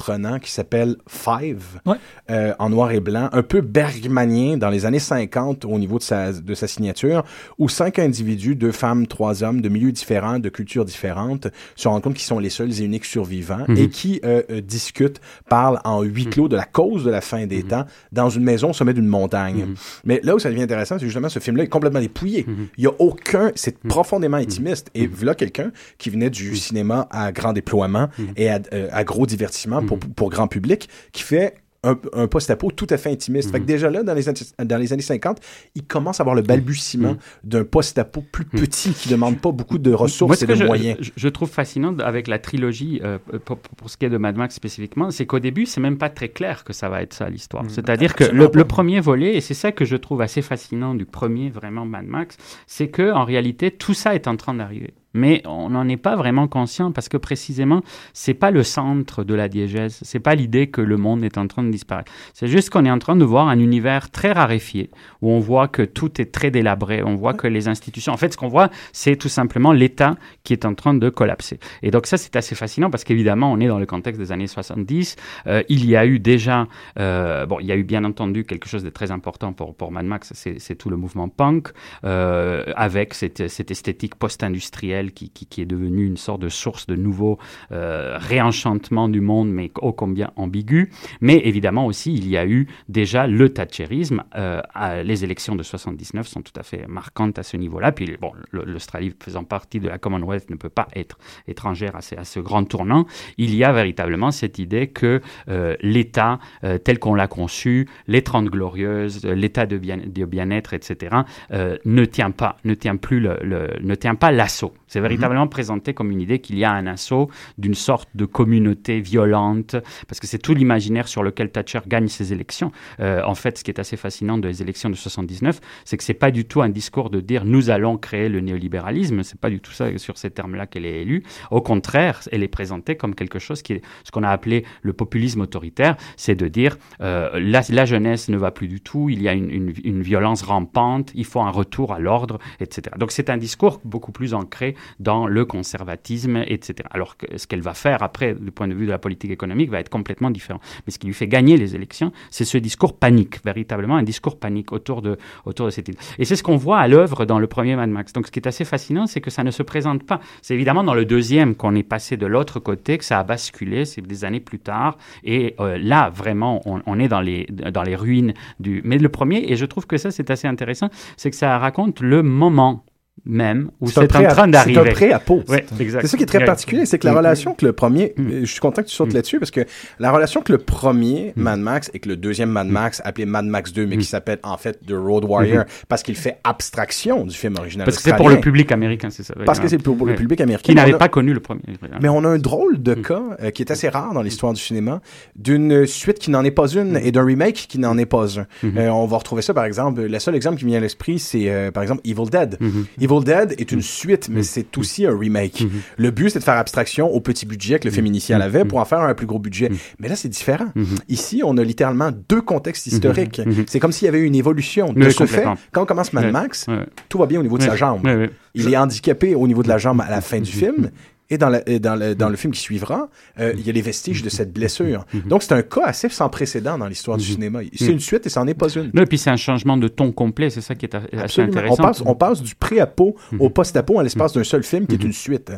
qui s'appelle Five, Ouais. euh, en noir et blanc, un peu bergmanien dans les années 50 au niveau de sa, de sa signature, où cinq individus, deux femmes, trois hommes, de milieux différents, de cultures différentes, se rendent compte qu'ils sont les seuls et uniques survivants Mhm. et qui euh, euh, discutent, parlent en huis clos de la cause de la fin des temps dans une maison au sommet d'une montagne. Mhm. Mais là où ça devient intéressant, c'est justement ce film-là est complètement dépouillé. Mhm. Il y a aucun, c'est profondément intimiste. Et voilà quelqu'un qui venait du cinéma à grand déploiement et à, euh, à gros divertissement pour, pour grand public, qui fait un, un post-apo tout à fait intimiste. Fait que déjà là, dans les, années- dans les années 50, il commence à avoir le balbutiement d'un post-apo plus petit qui demande pas beaucoup de ressources ce et de je, moyens. je- je trouve fascinant avec la trilogie, euh, pour, pour ce qui est de Mad Max spécifiquement, c'est qu'au début, c'est même pas très clair que ça va être ça l'histoire. C'est-à-dire que le, le premier volet, et c'est ça que je trouve assez fascinant du premier vraiment Mad Max, c'est que en réalité, tout ça est en train d'arriver. Mais on n'en est pas vraiment conscient parce que précisément, c'est pas le centre de la diégèse. C'est pas l'idée que le monde est en train de disparaître. C'est juste qu'on est en train de voir un univers très raréfié où on voit que tout est très délabré. On voit que les institutions, en fait, ce qu'on voit, c'est tout simplement l'État qui est en train de collapser. Et donc ça, c'est assez fascinant parce qu'évidemment, on est dans le contexte des années 70. Euh, il y a eu déjà, euh, bon, il y a eu bien entendu quelque chose de très important pour, pour Mad Max, c'est tout le mouvement punk, euh, avec cette esthétique post-industrielle qui, est devenue une sorte de source de nouveau euh, réenchantement du monde, mais ô combien ambigu. Mais évidemment aussi, il y a eu déjà le thatcherisme. Euh, les élections de 79 sont tout à fait marquantes à ce niveau-là. Puis l'Australie faisant partie de la Commonwealth ne peut pas être étrangère à ce, grand tournant. Il y a véritablement cette idée que euh, l'État, euh, tel qu'on l'a conçu, les Trente Glorieuses, l'État de bien- de bien-être, etc., ne tient pas, ne tient plus ne tient pas l'assaut. C'est véritablement présenté comme une idée qu'il y a un assaut d'une sorte de communauté violente, parce que c'est tout l'imaginaire sur lequel Thatcher gagne ses élections. Euh, en fait, ce qui est assez fascinant des élections de 79, c'est que c'est pas du tout un discours de dire nous allons créer le néolibéralisme. C'est pas du tout ça sur ces termes-là qu'elle est élue. Au contraire, elle est présentée comme quelque chose qui est ce qu'on a appelé le populisme autoritaire, c'est de dire euh, la, jeunesse ne va plus du tout, il y a une violence rampante, il faut un retour à l'ordre, etc. Donc c'est un discours beaucoup plus ancré dans le conservatisme, etc. Alors que ce qu'elle va faire après, du point de vue de la politique économique, va être complètement différent. Mais ce qui lui fait gagner les élections, c'est ce discours panique, véritablement un discours panique autour de, autour de cette idée. Et c'est ce qu'on voit à l'œuvre dans le premier Mad Max. Donc ce qui est assez fascinant, c'est que ça ne se présente pas. C'est évidemment dans le deuxième qu'on est passé de l'autre côté, que ça a basculé, c'est des années plus tard. Et euh, là, vraiment, on, on est dans les, dans les ruines du... Mais le premier, et je trouve que ça, c'est assez intéressant, c'est que ça raconte le moment même où C'est en train d'arriver. C'est un pré-apo. Ouais, exact. C'est ça qui est très Ouais. particulier, c'est que la Mm. relation que le premier, Mm. je suis content que tu sautes là-dessus parce que la relation que le premier Mm. Mad Max et que le deuxième Mad Max appelé Mad Max 2 mais Mm. qui s'appelle en fait The Road Warrior Mhm. parce qu'il fait abstraction du film original Parce que c'est pour le public américain, c'est ça. Parce que c'est pour, le Ouais. public américain. Qui n'avait pas connu le premier. Mais on a un drôle de cas euh, qui est assez rare dans l'histoire du cinéma, d'une suite qui n'en est pas une et d'un remake qui n'en est pas un. Mhm. Euh, on va retrouver ça par exemple. Le seul exemple qui me vient à l'esprit, c'est euh, par exemple Evil Dead. Mhm. Evil Dead est une suite, mais c'est aussi un remake. Le but, c'est de faire abstraction au petit budget que le film initial avait pour en faire un plus gros budget. Mais là, c'est différent. Ici, on a littéralement deux contextes historiques. Mhm. C'est comme s'il y avait eu une évolution. De ce fait, quand on commence Mad. Max, tout va bien au niveau de sa jambe. Il est handicapé au niveau de la jambe à la fin du film. Et dans, la- et dans, le, dans le film qui suivra, euh, il y a les vestiges de cette blessure. Donc, c'est un cas assez sans précédent dans l'histoire du cinéma. C'est une suite et ça n'en est pas une. Non, et puis c'est un changement de ton complet, c'est ça qui est a- assez Absolument. On intéressant. passe, on passe du pré-apo au post-apo en l'espace d'un seul film qui est une suite.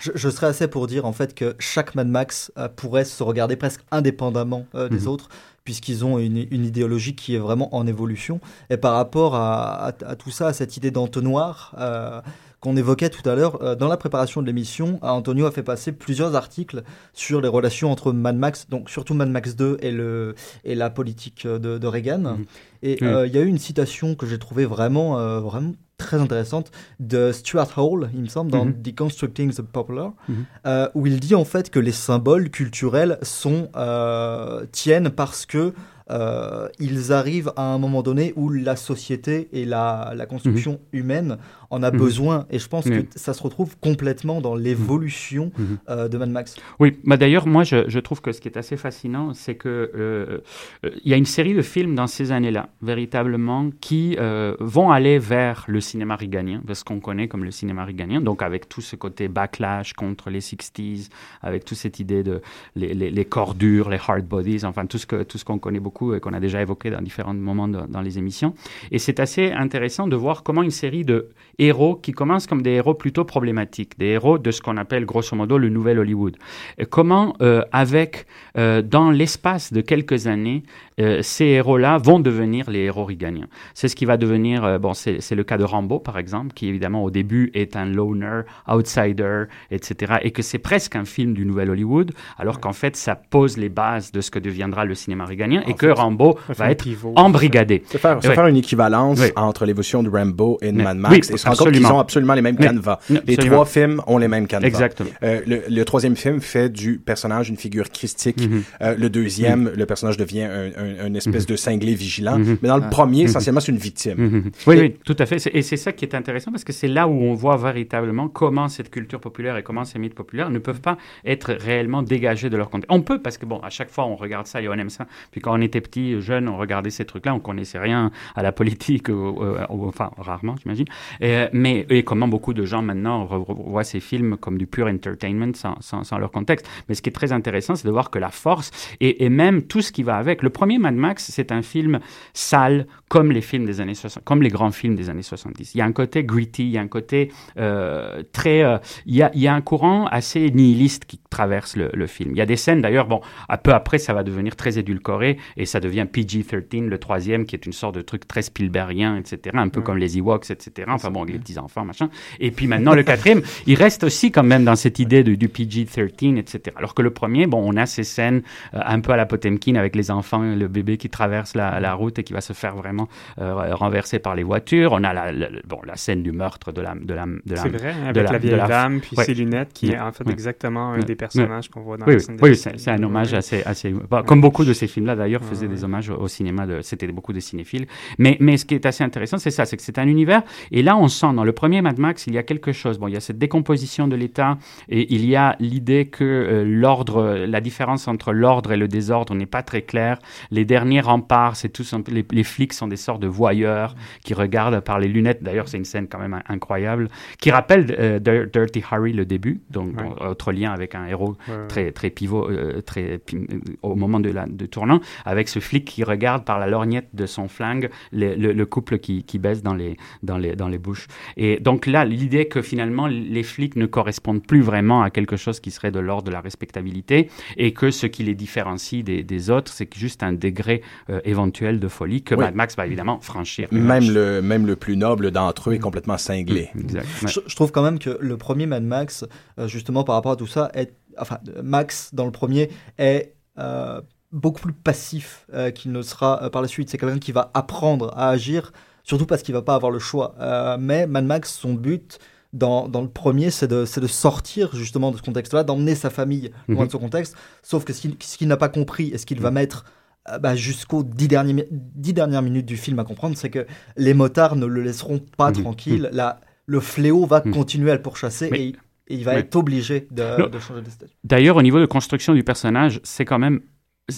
Je, je serais assez pour dire en fait que chaque Mad Max euh, pourrait se regarder presque indépendamment euh, des autres puisqu'ils ont une, une idéologie qui est vraiment en évolution. Et par rapport à, à- à tout ça, à cette idée d'entonnoir euh, qu'on évoquait tout à l'heure, euh, dans la préparation de l'émission, Antonio a fait passer plusieurs articles sur les relations entre Mad Max, donc surtout Mad Max 2 et, le, et la politique de, de Reagan. Et Mhm. euh, il y a eu une citation que j'ai trouvée vraiment, euh, vraiment très intéressante de Stuart Hall, il me semble, dans. Deconstructing the Popular, Mhm. euh, où il dit en fait que les symboles culturels sont euh, tiennent parce que euh, ils arrivent à un moment donné où la société et la, la construction humaine en a Mhm. besoin. Et je pense que ça se retrouve complètement dans l'évolution Mhm. euh, de Mad Max. Oui, bah d'ailleurs, moi, je, je trouve que ce qui est assez fascinant, c'est que euh, euh, il y a une série de films dans ces années-là, véritablement, qui euh, vont aller vers le cinéma riganien, ce qu'on connaît comme le cinéma riganien, donc avec tout ce côté backlash contre les 60s, avec toute cette idée de les, les, les corps durs, les hard bodies, enfin tout ce que tout ce qu'on connaît beaucoup et qu'on a déjà évoqué dans différents moments de- dans les émissions. Et c'est assez intéressant de voir comment une série de héros qui commencent comme des héros plutôt problématiques, des héros de ce qu'on appelle grosso modo le nouvel Hollywood. Et comment, euh, avec, euh, dans l'espace de quelques années, euh, ces héros-là vont devenir les héros riganiens. C'est ce qui va devenir, euh, bon, c'est c'est le cas de Rambo, par exemple, qui évidemment au début est un loner, outsider, etc. Et que c'est presque un film du nouvel Hollywood, alors qu'en fait, ça pose les bases de ce que deviendra le cinéma riganien et que Rambo va être pivot, embrigadé. Se faire, Ouais. faire une équivalence Oui. entre l'évolution de Rambo et de Oui. Mad Oui, Max et se compte qu'ils ont absolument les mêmes canevas. Oui, Les absolument. trois films ont les mêmes canevas. Exactement. Euh, le, le troisième film fait du personnage une figure christique. Mhm. Euh, le deuxième, le personnage devient un, un- une espèce Mhm. de cinglé vigilant. Mhm. Mais dans le Ah. premier, essentiellement, c'est une victime. Oui, oui, tout à fait. Et c'est ça qui est intéressant parce que c'est là où on voit véritablement comment cette culture populaire et comment ces mythes populaires ne peuvent pas être réellement dégagés de leur contexte. On peut parce que, bon, à chaque fois, on regarde ça et on aime ça. Puis quand on était petit, jeune, on regardait ces trucs-là, on connaissait rien à la politique, ou- ou- enfin, rarement, j'imagine. Et, mais, et comment beaucoup de gens maintenant voient ces films comme du pure entertainment sans, sans- sans leur contexte. Mais ce qui est très intéressant, c'est de voir que la force et, et même tout ce qui va avec. Le premier Mad Max, c'est un film sale, comme les films des années 60, comme les grands films des années 70. Il y a un côté gritty, il y a un côté euh, très, euh, il, y a, il y a un courant assez nihiliste qui traverse le, le film. Il y a des scènes d'ailleurs, bon, un peu après, ça va devenir très édulcoré et ça devient PG-13, le troisième, qui est une sorte de truc très Spielbergien, etc., un peu comme les Ewoks, etc. Enfin bon, les petits enfants, machin. Et puis maintenant, le quatrième, il reste aussi quand même dans cette idée de, du PG-13, etc. Alors que le premier, bon, on a ces scènes euh, un peu à la Potemkin avec les enfants, le bébé qui traverse la, la route et qui va se faire vraiment euh, renverser par les voitures. On a la, la- bon, la scène du meurtre de la... De la, de la C'est vrai, de avec la, de vieille dame, puis Ouais. ses lunettes, qui est en fait Ouais. exactement un des personnages qu'on voit dans oui, la oui. scène de Oui, la- c'est un hommage assez... assez bah, Comme beaucoup de ces films-là, d'ailleurs, faisaient des hommages au, au cinéma. De, C'était beaucoup de cinéphiles. Mais, mais ce qui est assez intéressant, c'est ça, c'est que c'est un univers. Et là, on sent, dans le premier Mad Max, il y a quelque chose. Bon, il y a cette décomposition de l'État et il y a l'idée que euh, l'ordre, la différence entre l'ordre et le désordre n'est pas très claire. Les derniers remparts, c'est tous les, les flics sont des sortes de voyeurs qui regardent par les lunettes. D'ailleurs, c'est une scène quand même incroyable qui rappelle euh, Dir- Dirty Harry le début, donc Ouais. autre lien avec un héros Ouais, très très pivot, euh, très au moment de la de tournant, avec ce flic qui regarde par la lorgnette de son flingue les- le, le couple qui, qui baisse dans les dans les dans les bouches gauche. Et donc là, l'idée que finalement les flics ne correspondent plus vraiment à quelque chose qui serait de l'ordre de la respectabilité et que ce qui les différencie des, des autres, c'est juste un degré euh, éventuel de folie que Oui. Mad Max va évidemment franchir. Même le, même le plus noble d'entre eux est complètement cinglé. Mm. Je, je trouve quand même que le premier Mad Max, euh, justement par rapport à tout ça, est, enfin, Max dans le premier est euh, beaucoup plus passif euh, qu'il ne sera euh, par la suite. C'est quelqu'un qui va apprendre à agir, surtout parce qu'il va pas avoir le choix. Euh, mais Mad Max, son but dans, dans le premier, c'est de, de sortir justement de ce contexte-là, d'emmener sa famille loin Mhm. de ce contexte. Sauf que ce qu'il n'a pas compris et ce qu'il va mettre euh, bah, jusqu'aux dix, dix dernières minutes du film à comprendre, c'est que les motards ne le laisseront pas Mhm. tranquille. La, le fléau va Mhm. continuer à le pourchasser et, il- et il va Oui. être obligé de changer de statut. D'ailleurs, au niveau de construction du personnage, c'est quand même,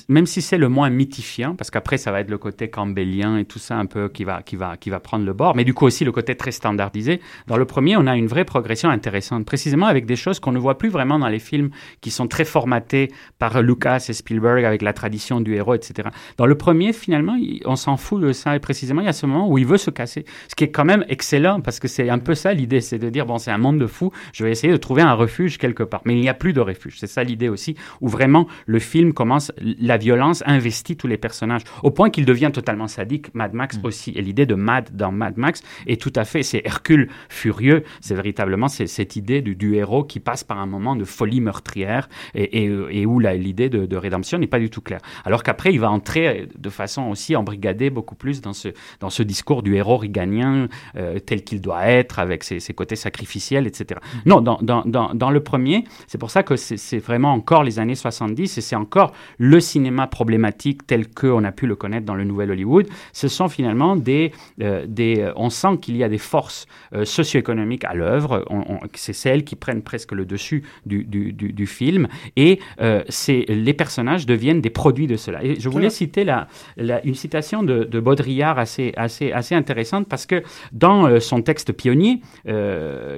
même si c'est le moins mythifiant, parce qu'après ça va être le côté campbellien et tout ça un peu qui va, qui va, qui va prendre le bord, mais du coup aussi le côté très standardisé. Dans le premier, on a une vraie progression intéressante, précisément avec des choses qu'on ne voit plus vraiment dans les films qui sont très formatés par Lucas et Spielberg avec la tradition du héros, etc. Dans le premier, finalement, on s'en fout de ça et précisément il y a ce moment où il veut se casser, ce qui est quand même excellent parce que c'est un peu ça l'idée, c'est de dire bon c'est un monde de fous, je vais essayer de trouver un refuge quelque part, mais il n'y a plus de refuge. C'est ça l'idée aussi, où vraiment le film commence, la violence investit tous les personnages au point qu'il devient totalement sadique. Mad Max aussi, et l'idée de Mad dans Mad Max est tout à fait, c'est Hercule furieux, c'est véritablement c'est cette idée du, du héros qui passe par un moment de folie meurtrière et, et, et où la- l'idée de, de rédemption n'est pas du tout claire. Alors qu'après il va entrer de façon aussi embrigadée beaucoup plus dans ce dans ce discours du héros riganien euh, tel qu'il doit être, avec ses, ses côtés sacrificiels, etc. Non, dans, dans, dans, dans le premier, c'est pour ça que c'est vraiment encore les années 70 et c'est encore le cinéma problématique tel qu'on a pu le connaître dans le Nouvel Hollywood. Ce sont finalement des... euh, des euh, on sent qu'il y a des forces euh, socio-économiques à l'œuvre. C'est celles qui prennent presque le dessus du, du, du, du film et euh, les personnages deviennent des produits de cela. Et je voulais citer la, la- une citation de, de Baudrillard assez, assez, assez intéressante parce que dans son texte pionnier,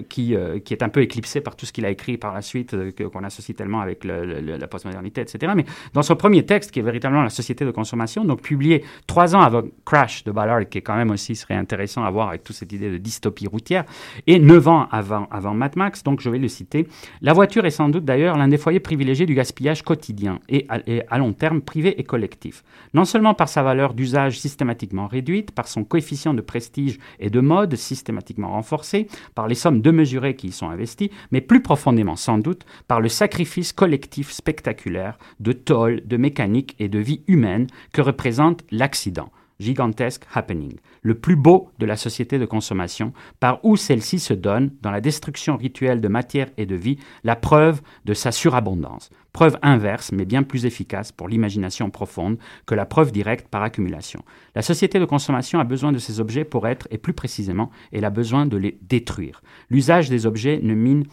qui, qui est un peu éclipsé par tout ce qu'il a écrit par la suite, qu'on associe tellement avec le- le- la postmodernité, etc. Mais dans son premier texte, qui est véritablement la société de consommation, donc publié trois ans avant Crash de Ballard, qui est quand même aussi serait intéressant à voir avec toute cette idée de dystopie routière, et neuf ans avant, avant Mad Max, donc je vais le citer. La voiture est sans doute d'ailleurs l'un des foyers privilégiés du gaspillage quotidien et à, long terme privé et collectif. Non seulement par sa valeur d'usage systématiquement réduite, par son coefficient de prestige et de mode systématiquement renforcé, par les sommes démesurées qui y sont investies, mais plus profondément sans doute par le sacrifice collectif spectaculaire de tôle, de mécanique et de vie humaine que représente l'accident. Gigantesque happening, le plus beau de la société de consommation, par où celle-ci se donne, dans la destruction rituelle de matière et de vie, la preuve de sa surabondance. Preuve inverse, mais bien plus efficace pour l'imagination profonde que la preuve directe par accumulation. La société de consommation a besoin de ces objets pour être, et plus précisément, elle a besoin de les détruire. L'usage des objets ne, mène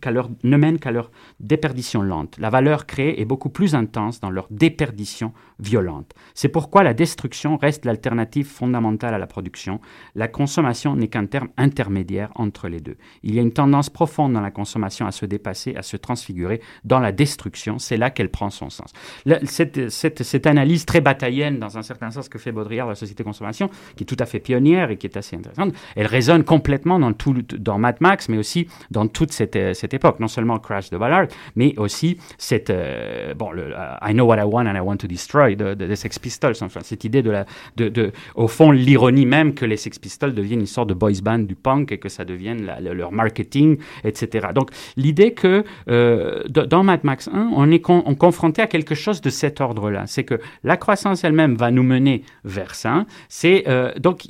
qu'à leur déperdition lente. La valeur créée est beaucoup plus intense dans leur déperdition violente. C'est pourquoi la destruction reste l'alternative fondamentale à la production. La consommation n'est qu'un terme intermédiaire entre les deux. Il y a une tendance profonde dans la consommation à se dépasser, à se transfigurer. Dans la destruction, c'est là qu'elle prend son sens. La- cette, cette- cette analyse très bataillenne, dans un certain sens, que fait Baudrillard de la société de consommation, qui est tout à fait pionnière et qui est assez intéressante, elle résonne complètement dans, tout, dans Mad Max, mais aussi dans toute cette, euh, cette époque. Non seulement Crash de Ballard, mais aussi cette, euh, bon, le, euh, I know what I want and I want to destroy de, de- des Sex Pistols. Enfin, cette idée de, la, de, de, au fond, l'ironie même que les Sex Pistols deviennent une sorte de boys band du punk et que ça devienne leur marketing, etc. Donc, l'idée que euh, dans Mad Max 1, on est con- on confronté à quelque chose de cet ordre-là. C'est que la croissance elle-même va nous mener vers ça. C'est euh, donc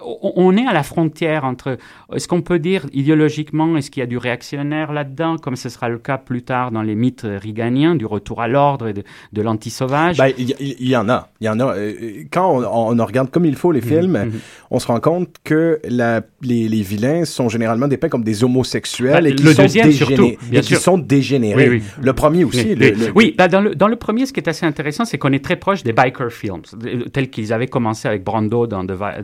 on est à la frontière entre, est-ce qu'on peut dire idéologiquement, est-ce qu'il y a du réactionnaire là-dedans, comme ce sera le cas plus tard dans les mythes riganiens, du retour à l'ordre et de, de l'anti-sauvage? Ben, il y, en a. Il y en a. Euh, Quand on, on regarde comme il faut les films, mhm. on se rend compte que la, les, les vilains sont généralement dépeints comme des homosexuels Bah, et qui le sont, deuxième, dégéné- surtout, bien et qui sûr. sont dégénérés. Oui, oui. Le premier aussi. Oui, le- oui. le- Oui, bah, dans, le, dans le premier, ce qui est assez intéressant, c'est qu'on est très proche des biker films, euh, tels qu'ils avaient commencé avec Brando dans, The Vi-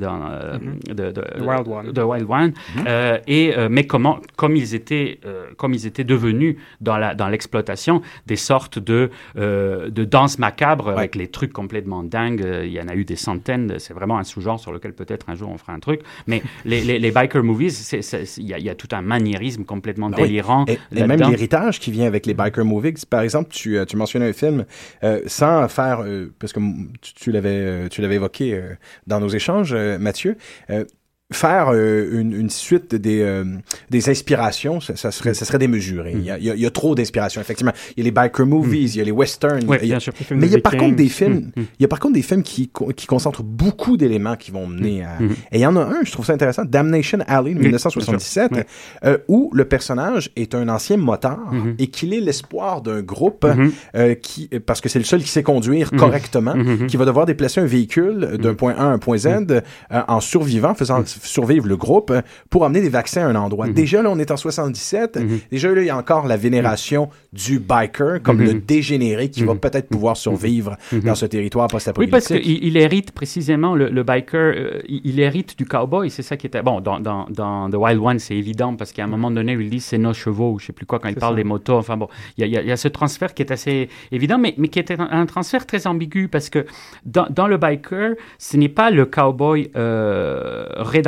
euh, de, Wild One. The Wild One. Euh, et, euh, mais comment, comme, ils étaient, euh, comme ils étaient devenus dans, la, dans l'exploitation des sortes de, de danse macabre avec les trucs complètement dingues. Il y en a eu des centaines. C'est vraiment un sous-genre sur lequel peut-être un jour on fera un truc. Mais les, les, les biker movies, il y, a- il y a tout un maniérisme complètement Ben oui. délirant. Et, et même l'héritage qui vient avec les biker movies. Par exemple, tu, tu mentionnais un film euh, sans faire, euh, parce que tu, l'avais, tu l'avais évoqué euh, dans nos échanges, Mathieu. Euh, Faire euh, une, une suite des, euh, des inspirations, ça, ça serait, ça serait démesuré. Il, y a, il y a- il y a trop d'inspirations, effectivement. Il y a les biker movies, il y a les westerns. Oui, il y a- bien sûr. Les mais il y a par contre des films, Mm, mm. il y a par contre des films qui, qui concentrent beaucoup d'éléments qui vont mener à. Mm. Et il y en a un, je trouve ça intéressant, Damnation Alley de Oui, 1977, bien sûr. euh, où le personnage est un ancien motard et qu'il est l'espoir d'un groupe euh, qui, parce que c'est le seul qui sait conduire correctement, qui va devoir déplacer un véhicule d'un point A à un point Z euh, en survivant, faisant survivre le groupe pour amener des vaccins à un endroit. Mhm. Déjà là, on est en 77. Mhm. Déjà là, il y a encore la vénération du biker comme Mhm. le dégénéré qui va Mhm. peut-être pouvoir survivre Mhm. dans ce territoire Oui, post-apocalyptique. parce qu'il il hérite précisément, le, le biker, euh, il, il hérite du cowboy, c'est ça qui était... Bon, dans, dans, dans The Wild One, c'est évident, parce qu'à un moment donné, il dit c'est nos chevaux, ou je sais plus quoi, quand il parle ça. des motos, enfin bon, il y y y a ce transfert qui est assez évident, mais, mais qui est un, un transfert très ambigu, parce que dans, dans le biker, ce n'est pas le cowboy euh, rédempteur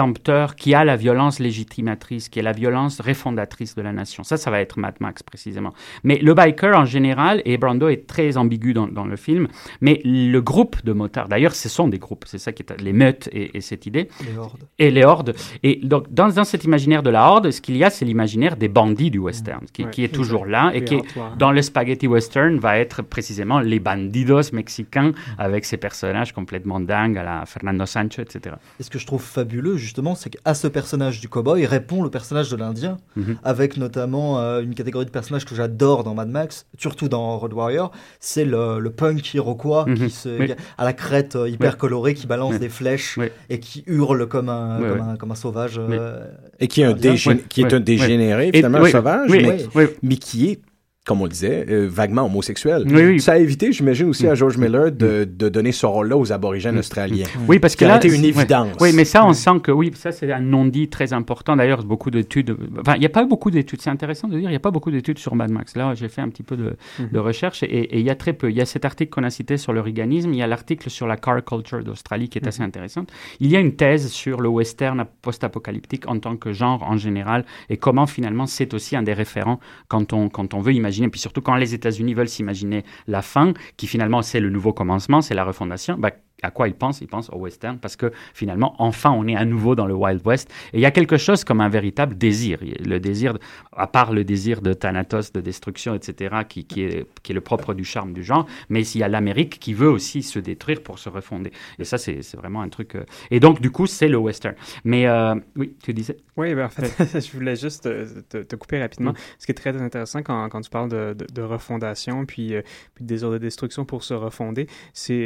qui a la violence légitimatrice, qui est la violence réfondatrice de la nation. Ça, ça va être Mad Max, précisément. Mais le biker, en général, et Brando est très ambigu dans, dans le film, mais le groupe de motards, d'ailleurs, ce sont des groupes, c'est ça qui est les meutes et, et cette idée. Les hordes. Et les hordes. Et donc, dans, dans cet imaginaire de la horde, ce qu'il y a, c'est l'imaginaire des bandits du western, qui, Ouais, qui est toujours là et qui, dans le spaghetti western, va être précisément les bandidos mexicains avec ces personnages complètement dingues à la Fernando Sancho, etc. Et ce que je trouve fabuleux, justement, c'est qu'à ce personnage du cowboy répond le personnage de l'Indien, Mhm. avec notamment euh, une catégorie de personnages que j'adore dans Mad Max, surtout dans Road Warrior, c'est le, le punk iroquois Mhm. qui se, Oui. à la crête euh, hyper Oui. colorée, qui balance Oui. des flèches Oui. et qui hurle comme un, Oui, comme oui. un, comme un sauvage. euh, Et qui est un, indien. dégé- Oui, qui est oui, un dégénéré, oui. finalement, Et- un oui, sauvage, oui, mais, oui. mais qui est, comme on le disait, euh, vaguement homosexuel. Oui, oui. Ça a évité, j'imagine, aussi à George Miller de, de donner ce rôle-là aux aborigènes australiens. Oui, parce que là, été une évidence. Oui, mais ça, on sent que oui, ça c'est un non-dit très important. D'ailleurs, beaucoup d'études. Enfin, il n'y a pas beaucoup d'études. C'est intéressant de dire, il n'y a pas beaucoup d'études sur Mad Max. Là, j'ai fait un petit peu de, de recherche et, et il y a très peu. Il y a cet article qu'on a cité sur le riganisme. Il y a l'article sur la car culture d'Australie qui est assez intéressante. Il y a une thèse sur le western post-apocalyptique en tant que genre en général et comment finalement c'est aussi un des référents quand on, quand on veut imaginer, puis surtout quand les États-Unis veulent s'imaginer la fin, qui finalement c'est le nouveau commencement, c'est la refondation. Bah, à quoi ils pensent? Ils pensent au western parce que finalement, enfin, on est à nouveau dans le Wild West. Et il y a quelque chose comme un véritable désir. Le désir, à part le désir de Thanatos, de destruction, etc., qui, qui, est, qui est le propre du charme du genre, mais il y a l'Amérique qui veut aussi se détruire pour se refonder. Et ça, c'est vraiment un truc. euh, Et donc, du coup, c'est le western. Mais euh, oui, tu disais? Oui, ben, en fait, je voulais juste euh, te, te couper rapidement. Mm. Ce qui est très intéressant quand, quand tu parles de, de, de refondation puis, euh, puis de désir de destruction pour se refonder, c'est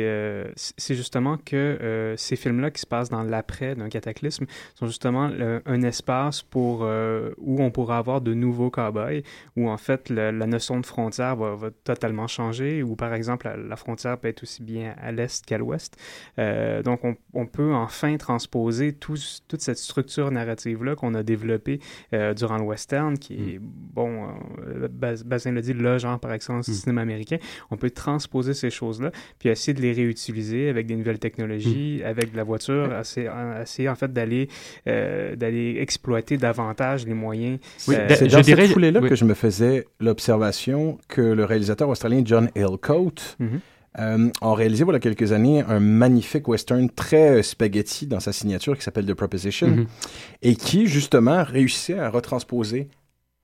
c'est justement que euh, ces films-là qui se passent dans l'après d'un cataclysme sont justement un espace pour, euh, où on pourra avoir de nouveaux cow-boys, où en fait le- la notion de frontière va, va totalement changer, où par exemple la, la frontière peut être aussi bien à l'est qu'à l'ouest. Euh, donc on, on peut enfin transposer tout- toute cette structure narrative-là qu'on a développée durant le western, qui est, bon, euh, Baz- Bazin l'a dit, le genre par excellence du Mm. cinéma américain. On peut transposer ces choses-là, puis essayer de les réutiliser avec des nouvelles technologies, avec de la voiture, essayer, essayer en fait d'aller euh, d'aller exploiter davantage les moyens. Oui, euh, c'est je dans dirais- cette foulée-là oui. que je me faisais l'observation que le réalisateur australien John Hillcoat Mhm. euh, a réalisé voilà quelques années un magnifique western très euh, spaghetti dans sa signature qui s'appelle The Proposition Mhm. et qui justement réussissait à retransposer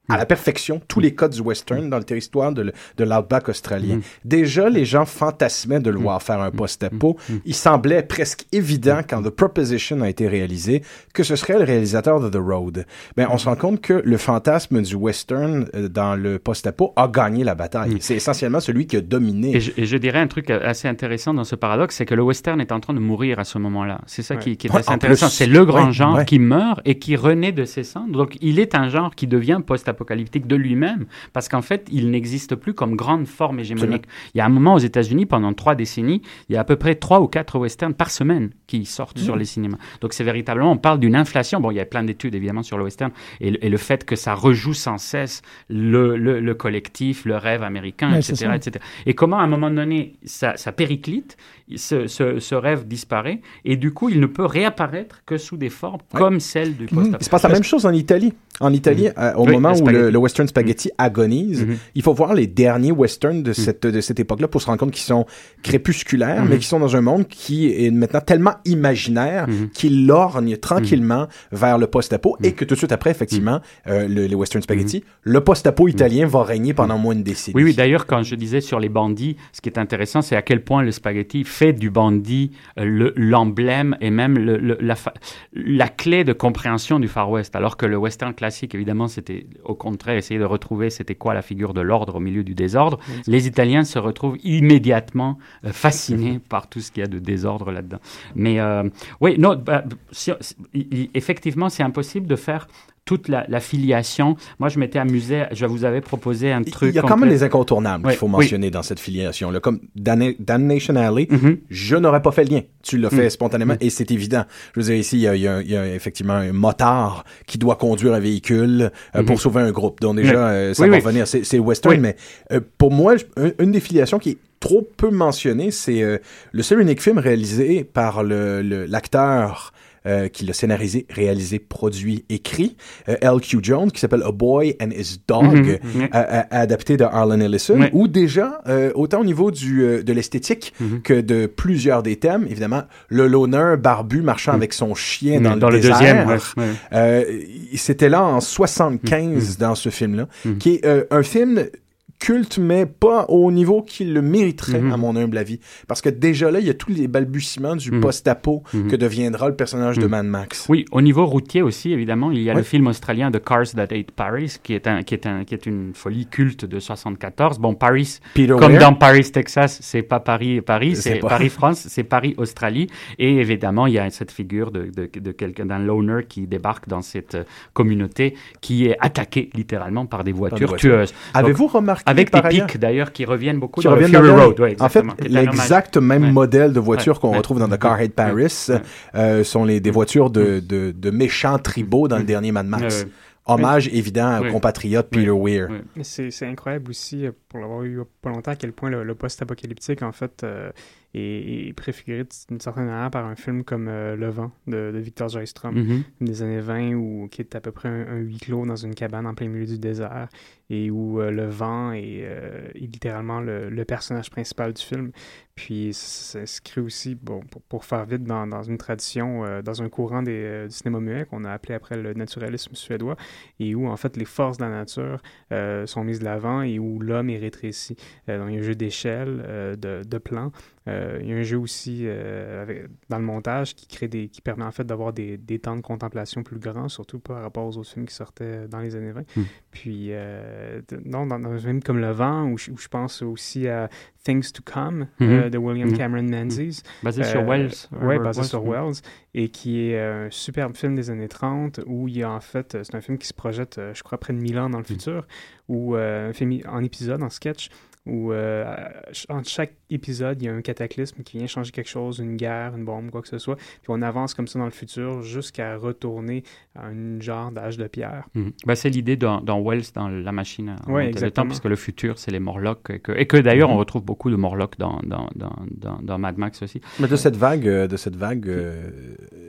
à la perfection tous les codes du western dans le territoire de, de l'outback australien. Mhm. Déjà, les gens fantasmaient de le voir faire un post-apo. Il semblait presque évident quand The Proposition a été réalisé que ce serait le réalisateur de The Road. Ben, on se rend compte que le fantasme du western euh, dans le post-apo a gagné la bataille. C'est essentiellement celui qui a dominé. Et je, et je dirais un truc assez intéressant dans ce paradoxe, c'est que le western est en train de mourir à ce moment-là. C'est ça qui, qui est Ouais, assez intéressant. C'est le grand Ouais, genre qui meurt et qui renaît de ses cendres. Donc, il est un genre qui devient post post-apocalyptique de lui-même, parce qu'en fait, il n'existe plus comme grande forme hégémonique. Il y a un moment aux États-Unis, pendant trois décennies, il y a à peu près trois ou quatre westerns par semaine qui sortent sur Mhm. les cinémas. Donc c'est véritablement, on parle d'une inflation. Bon, il y a plein d'études évidemment sur le western et, le- et le fait que ça rejoue sans cesse le, le- le collectif, le rêve américain, Ouais, etc., etc. Et comment à un moment donné, ça, ça périclite, ce, ce- ce rêve disparaît et du coup, il ne peut réapparaître que sous des formes comme celle du post Il se passe la même chose en Italie. En Italie, euh, au Oui, moment le où le, le western spaghetti agonise, Mhm. il faut voir les derniers westerns de cette, de cette époque-là pour se rendre compte qu'ils sont crépusculaires, Mhm. mais qui sont dans un monde qui est maintenant tellement imaginaire qu'il lorgne tranquillement vers le post-apo et que tout de suite après, effectivement, euh, le- les western spaghetti, le post-apo italien va régner pendant moins de décennies. Oui, oui, d'ailleurs, quand je disais sur les bandits, ce qui est intéressant, c'est à quel point le spaghetti fait du bandit euh, le- l'emblème et même le- le- la, la clé de compréhension du Far West. Alors que le western classique, évidemment, c'était au contraire essayer de retrouver c'était quoi la figure de l'ordre au milieu du désordre. Les Italiens se retrouvent immédiatement euh, fascinés par tout ce qu'il y a de désordre là-dedans. Mais euh, oui, non, bah, si- si- effectivement, c'est impossible de faire toute la, la filiation. Moi, je m'étais amusé, je vous avais proposé un truc. Il y a quand même des incontournables Oui, qu'il faut oui. mentionner dans cette filiation. Là, comme Dan- Damnation Alley, je n'aurais pas fait le lien. Tu l'as fait Mhm. spontanément et c'est évident. Je veux dire, ici, il y a, il y a- il y a effectivement un motard qui doit conduire un véhicule euh, pour Mhm. sauver un groupe. Donc déjà, euh, ça Oui, va revenir. C'est western, mais euh, pour moi, une des filiations qui est trop peu mentionnée, c'est euh, le seul unique film réalisé par le- le- l'acteur euh, qui l'a scénarisé, réalisé, produit, écrit, euh, L.Q. Jones, qui s'appelle A Boy and His Dog, Mhm. euh, adapté de Harlan Ellison, Oui. où déjà, euh, autant au niveau du, de l'esthétique Mhm. que de plusieurs des thèmes, évidemment, le loner barbu marchant avec son chien Mhm. dans, Dans le, le désert, deuxième, ouais, c'était là en 75 dans ce film-là, qui est un film culte, mais pas au niveau qu'il le mériterait, Mhm. à mon humble avis. Parce que déjà là, il y a tous les balbutiements du Mhm. post-apo Mhm. que deviendra le personnage de Mhm. Mad Max. Oui, au niveau routier aussi, évidemment, il y a Oui. le film australien The Cars That Ate Paris, qui est, un, qui, est un, qui est une folie culte de 74. Bon, Paris, Peter comme dans Paris, Texas, c'est pas Paris et Paris, C'est pas- Paris, France, c'est Paris, Australie. Et évidemment, il y a cette figure de, de, de quelqu'un, d'un loner qui débarque dans cette euh, communauté, qui est attaqué littéralement par des voitures, voitures. tueuses. Avez-vous remarqué Avec des pics d'ailleurs qui reviennent beaucoup qui dans le reviennent Fury dans le- Road. Ouais, en fait, un l'exact même Ouais. modèle de voiture Ouais, qu'on ouais. retrouve dans The Car Hate Paris euh, sont les, des voitures de, de, de méchants tribaux dans le dernier Mad Max. Ouais, ouais. Hommage évident au Ouais. compatriote Peter Weir. Mais c'est c'est incroyable aussi, euh, pour l'avoir eu il y a pas longtemps, à quel point le, le post-apocalyptique, en fait, euh, est, est préfiguré d'une certaine manière par un film comme euh, Le Vent de, de Victor Joystrom, Mhm. des années 20, où, qui est à peu près un, un huis clos dans une cabane en plein milieu du désert, et où euh, le vent est, euh, est littéralement le, le personnage principal du film. Puis ça s'inscrit aussi, bon, pour, pour faire vite, dans, dans une tradition, dans un courant des, du cinéma muet qu'on a appelé après le naturalisme suédois, et où en fait les forces de la nature sont mises de l'avant et où l'homme est rétréci. Donc il y a un jeu d'échelle, de, de plans. Euh, il y a un jeu aussi euh, avec- dans le montage qui crée des, qui permet en fait d'avoir des, des temps de contemplation plus grands, surtout par rapport aux autres films qui sortaient dans les années 20. Mm. Puis euh, non, dans, dans un film comme Le Vent, où je, où je pense aussi à Things to Come Mhm. de William Mhm. Cameron Menzies. Basé sur Wells, Oui, basé Wells, sur. Wells, et qui est un superbe film des années 30 où il y a en fait, c'est un film qui se projette, je crois, près de 1000 ans dans le futur, où un film en épisode, en sketch, où euh, entre chaque épisode, il y a un cataclysme qui vient changer quelque chose, une guerre, une bombe, quoi que ce soit. Puis on avance comme ça dans le futur jusqu'à retourner à un genre d'âge de pierre. Ben, c'est l'idée dans, dans Wells, dans La Machine à Ouais, le exactement. temps, puisque le futur, c'est les Morlocks. Et que, et que d'ailleurs, Mhm. on retrouve beaucoup de Morlocks dans, dans, dans, dans, dans Mad Max aussi. Mais de cette vague, euh, de cette vague, euh,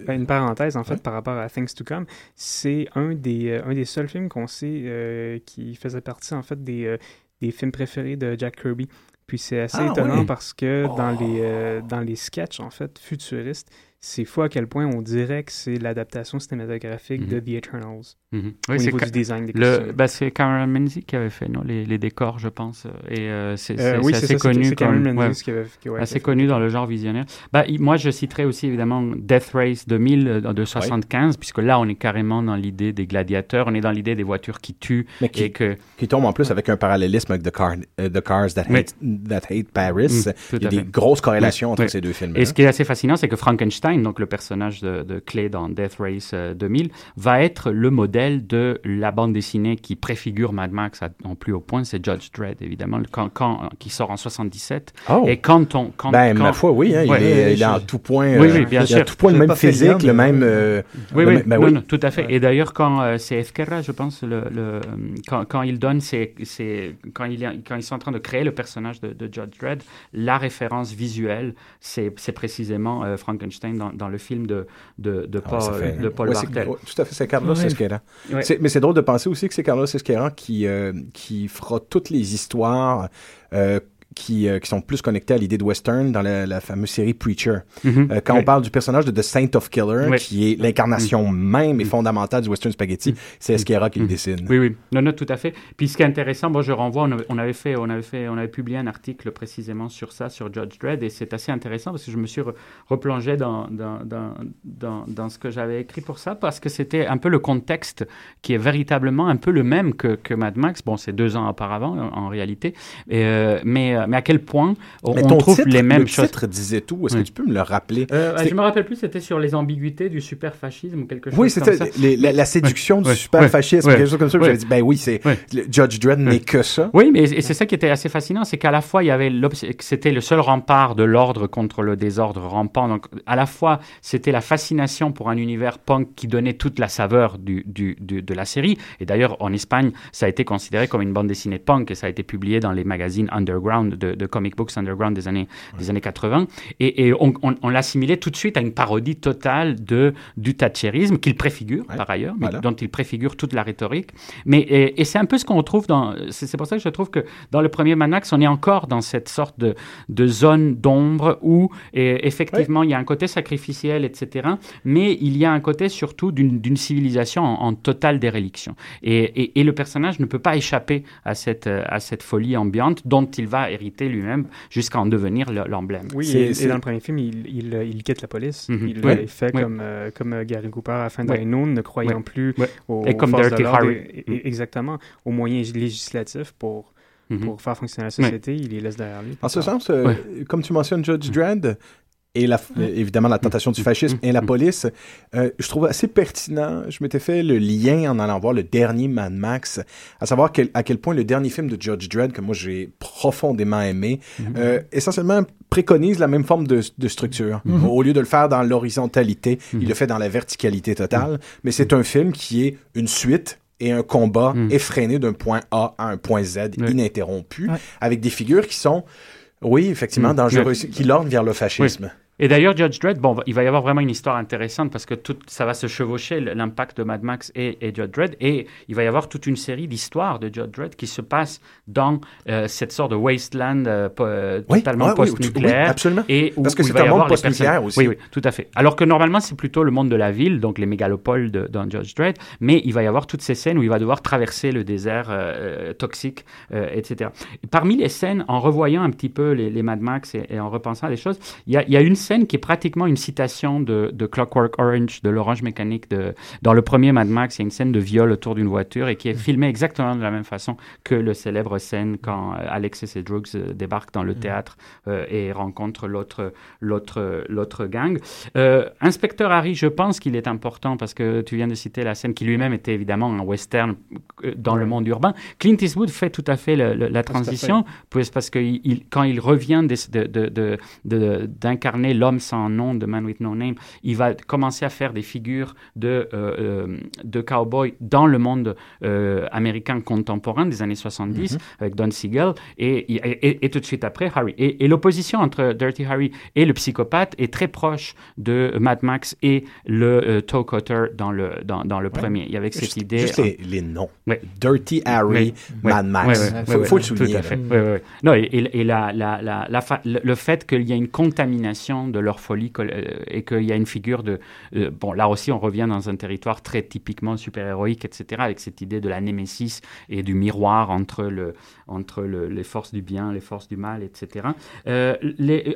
Ben, une parenthèse, en fait, par rapport à Things to Come, c'est un des, euh, un des seuls films qu'on sait euh, qui faisait partie, en fait, des, euh, des films préférés de Jack Kirby. Puis c'est assez Ah, étonnant oui. parce que dans, les, euh, dans les sketchs, en fait, futuristes, c'est fou à quel point on dirait que c'est l'adaptation cinématographique de The Eternals. Mhm. Au Oui, niveau du design des costumes. ben, c'est Cameron Menzies qui avait fait non, les, les décors, je pense. Et euh, c'est Euh, oui, assez ça, connu c'est Cameron comme. Menzies qui avait- qui- ouais, qui a assez fait connu dans le genre visionnaire. Ben, moi, je citerai aussi évidemment Death Race 2000 euh, de 75, puisque là, on est carrément dans l'idée des gladiateurs, on est dans l'idée des voitures qui tuent. mais qui, et que, qui tombe en plus avec un parallélisme avec The, Car- euh, The Cars That. Hate, That Hate Paris. Mm, Il y a des fait. grosses corrélations entre ces deux films. Et ce qui est assez fascinant, c'est que Frankenstein donc le personnage de, de Clay dans Death Race euh, 2000, va être le modèle de la bande dessinée qui préfigure Mad Max à- en plus haut point, c'est Judge Dredd, évidemment, quand, quand, qui sort en 77. Oh. Et quand on... Quand, Ben, quand- ma foi, oui, hein, il, est, il est en tout point. Oui, euh, oui, bien il a sûr. en tout point le même physique, le même. euh, Oui, le oui, même- ben non, oui. non, tout à fait. Et d'ailleurs, quand euh, c'est Ezquerra, je pense, le, le- quand, quand il donne, ses- ses- quand, il est- quand ils sont en train de créer le personnage de, de Judge Dredd, la référence visuelle, c'est c'est précisément euh, Frankenstein dans, dans le film de, de, de Ah, Paul, ça fait- de Paul ouais, c'est- Bartel. tout à fait, c'est Carlos Ouais. Mais c'est drôle de penser aussi que c'est Carlos Esquerra qui, euh, qui fera toutes les histoires euh, qui, euh, qui sont plus connectées à l'idée de western dans la, la fameuse série Preacher. Mhm. Euh, quand on parle du personnage de The Saint of Killer, qui est l'incarnation même et fondamentale du western spaghetti, c'est Esquerra qui le dessine. Oui, oui, non, non, tout à fait. Puis ce qui est intéressant, moi je renvoie, on avait, on avait fait, on avait fait, on avait publié un article précisément sur ça, sur Judge Dredd, et c'est assez intéressant parce que je me suis re- replongé dans, dans, dans, dans, dans ce que j'avais écrit pour ça, parce que c'était un peu le contexte qui est véritablement un peu le même que, que Mad Max. Bon, c'est deux ans auparavant en, en réalité, Et, euh, mais, euh, mais à quel point on, Mais on ton trouve titre, les mêmes le choses? titre disait tout. Est-ce Oui. que tu peux me le rappeler? Euh, C'était- je me rappelle plus, c'était sur les ambiguïtés du super-fascisme ou quelque chose Oui, comme c'était ça. les- la, la séduction Ouais, du ouais, super fascisme, ouais, quelque chose comme ça. J'avais dit, ben oui, c'est le Judge Dredd n'est que ça. Oui, mais et c'est ça qui était assez fascinant, c'est qu'à la fois il y avait c'était le seul rempart de l'ordre contre le désordre rampant. Donc à la fois c'était la fascination pour un univers punk qui donnait toute la saveur du, du- du- de la série. Et d'ailleurs en Espagne ça a été considéré comme une bande dessinée punk et ça a été publié dans les magazines underground de, de comic books underground des années des années 80. Et, et on, on- on l'assimilait tout de suite à une parodie totale de du thatcherisme qu'il préfigure Ouais, par ailleurs, mais voilà. dont il préfigure toute la rhétorique. Mais et, et c'est un peu ce qu'on retrouve dans. C'est pour ça que je trouve que dans le premier Manax, on est encore dans cette sorte de, de zone d'ombre où et, effectivement il y a un côté sacrificiel, etc. Mais il y a un côté surtout d'une civilisation en, en totale déréliction. Et, et, et le personnage ne peut pas échapper à cette, à cette folie ambiante dont il va lui-même jusqu'à en devenir le- l'emblème. Oui, C'est- et, et c'est- dans le premier film, il, il, il quitte la police. Mhm. Il Ouais. fait Ouais. comme, euh, comme euh, Gary Cooper à la fin Ouais. ne croyant Ouais. plus Ouais. aux, Et comme aux forces Dirty de l'ordre Harry. et- et- exactement, aux moyens législatifs pour, Mhm. pour faire fonctionner la société. Il les laisse derrière lui. En ce sens, euh, Ouais. comme tu mentionnes Judge Dredd, et la, évidemment la tentation du fascisme et la police, euh, je trouve assez pertinent. Je m'étais fait le lien en allant voir le dernier Mad Max, à savoir quel- à quel point le dernier film de Judge Dredd, que moi j'ai profondément aimé, euh, essentiellement préconise la même forme de, de structure. Au lieu de le faire dans l'horizontalité, il le fait dans la verticalité totale. Mais c'est un film qui est une suite et un combat Mm. effréné d'un point A à un point Z ininterrompu, avec des figures qui sont oui, effectivement, dangereuses, qui l'ordent vers le fascisme. Et d'ailleurs, Judge Dredd, bon, il va y avoir vraiment une histoire intéressante parce que tout, ça va se chevaucher, l'impact de Mad Max et, et Judge Dredd. Et il va y avoir toute une série d'histoires de Judge Dredd qui se passent dans euh, cette sorte de wasteland euh, euh, Oui, totalement post-nucléaire. oui, absolument. Et où, Parce que c'est un monde post-nucléaire aussi. Oui, oui, tout à fait. Alors que normalement, c'est plutôt le monde de la ville, donc les mégalopoles de, dans Judge Dredd. Mais il va y avoir toutes ces scènes où il va devoir traverser le désert euh, toxique, etc. Parmi les scènes, en revoyant un petit peu les, les Mad Max et, et en repensant à des choses, il y a, y a une scène qui est pratiquement une citation de, de Clockwork Orange, de l'Orange Mécanique. De, dans le premier Mad Max, il y a une scène de viol autour d'une voiture et qui est filmée exactement de la même façon que le célèbre scène quand euh, Alex et drugs euh, débarquent dans le théâtre euh, et rencontrent l'autre, l'autre, l'autre gang. Euh, Inspecteur Harry, je pense qu'il est important parce que tu viens de citer la scène qui lui-même était évidemment un western dans le monde urbain. Clint Eastwood fait tout à fait le- le- la transition parce que il- quand il revient des- de- d'incarner l'homme sans nom de Man with No Name, il va commencer à faire des figures de, euh, euh, de cowboy dans le monde euh, américain contemporain des années 70 avec Don Siegel et, et, et- et tout de suite après Harry. Et, et l'opposition entre Dirty Harry et le psychopathe est très proche de Mad Max et le euh, Toe Cutter dans le, dans, dans le premier. Il y avait cette Juste, idée. juste les, les noms. Ouais. Dirty Harry, Ouais, Mad Max. ouais, ouais, faut, ouais, ouais, le souligner. Tout à fait. Ouais, ouais, ouais. Non, et, et- et la, la, la, le fait qu'il y a une contamination de leur folie euh, et qu'il y a une figure de... euh, bon, là aussi, on revient dans un territoire très typiquement super-héroïque, etc., avec cette idée de la némésis et du miroir entre, le, entre le- les forces du bien, les forces du mal, etc. Euh,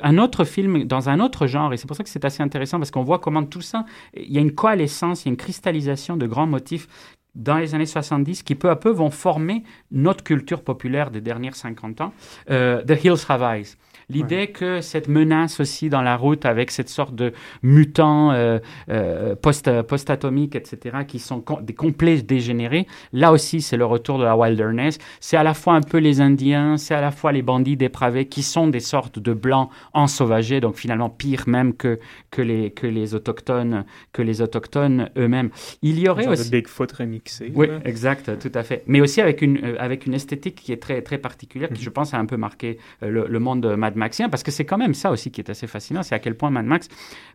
un autre film dans un autre genre, et c'est pour ça que c'est assez intéressant, parce qu'on voit comment tout ça, il y a une coalescence, il y a une cristallisation de grands motifs dans les années 70 qui peu à peu vont former notre culture populaire des dernières 50 ans. The Hills Have Eyes. L'idée que cette menace aussi dans la route avec cette sorte de mutants euh, euh, post, post-atomiques, etc., qui sont com- des complets dégénérés, là aussi c'est le retour de la wilderness. C'est à la fois un peu les Indiens, c'est à la fois les bandits dépravés qui sont des sortes de blancs ensauvagés, donc finalement pire même que, que, les, que les autochtones, que les autochtones eux-mêmes. Il y aurait de aussi... Bigfoot remixé. Oui, là. exact, tout à fait. Mais aussi avec une, euh, avec une esthétique qui est très, très particulière, Mhm. qui je pense a un peu marqué euh, le, le monde Mad Maxien, parce que c'est quand même ça aussi qui est assez fascinant, c'est à quel point Mad Max,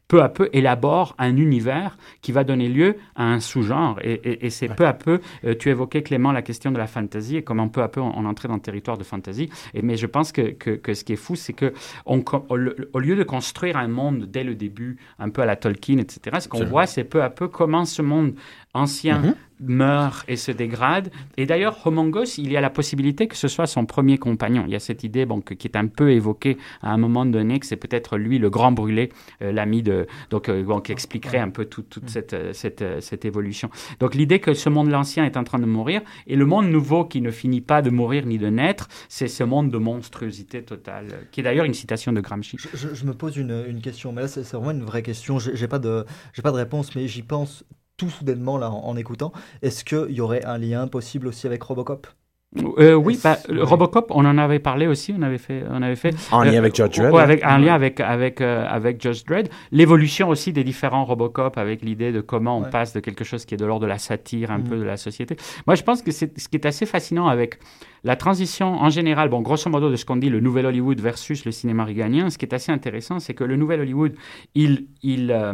peu à peu, élabore un univers qui va donner lieu à un sous-genre. Et, et- et c'est peu à peu, euh, tu évoquais Clément la question de la fantasy et comment peu à peu on, on entrait dans le territoire de fantasy. Et, mais je pense que, que, que ce qui est fou, c'est que on, au, lieu de construire un monde dès le début, un peu à la Tolkien, etc., ce qu'on voit, c'est peu à peu comment ce monde ancien Mhm. Meurt et se dégrade. Et d'ailleurs, Homongos, il y a la possibilité que ce soit son premier compagnon. Il y a cette idée bon, que- qui est un peu évoquée à un moment donné, que c'est peut-être lui, le grand brûlé, euh, l'ami de... Donc, euh, bon, qui expliquerait un peu tout- toute cette, euh, cette, cette évolution. Donc, l'idée que ce monde ancien est en train de mourir, et le monde nouveau qui ne finit pas de mourir ni de naître, c'est ce monde de monstruosité totale, qui est d'ailleurs une citation de Gramsci. Je, je me pose une, une question, mais là c'est vraiment une vraie question. J'ai pas de pas de réponse, mais j'y pense tout soudainement là en, en écoutant. Est-ce qu'il y aurait un lien possible aussi avec Robocop? Euh, oui, bah, Robocop, on en avait parlé aussi, on avait fait, on avait fait En lien euh, avec Judge Dredd, ouais, hein. avec, en lien avec avec euh, avec Judge Dredd. L'évolution aussi des différents Robocop, avec l'idée de comment on Ouais. passe de quelque chose qui est de l'ordre de la satire, un Mhm. peu de la société. Moi, je pense que c'est ce qui est assez fascinant avec la transition en général. Bon, grosso modo, de ce qu'on dit, le nouvel Hollywood versus le cinéma réganien. Ce qui est assez intéressant, c'est que le nouvel Hollywood, il il euh,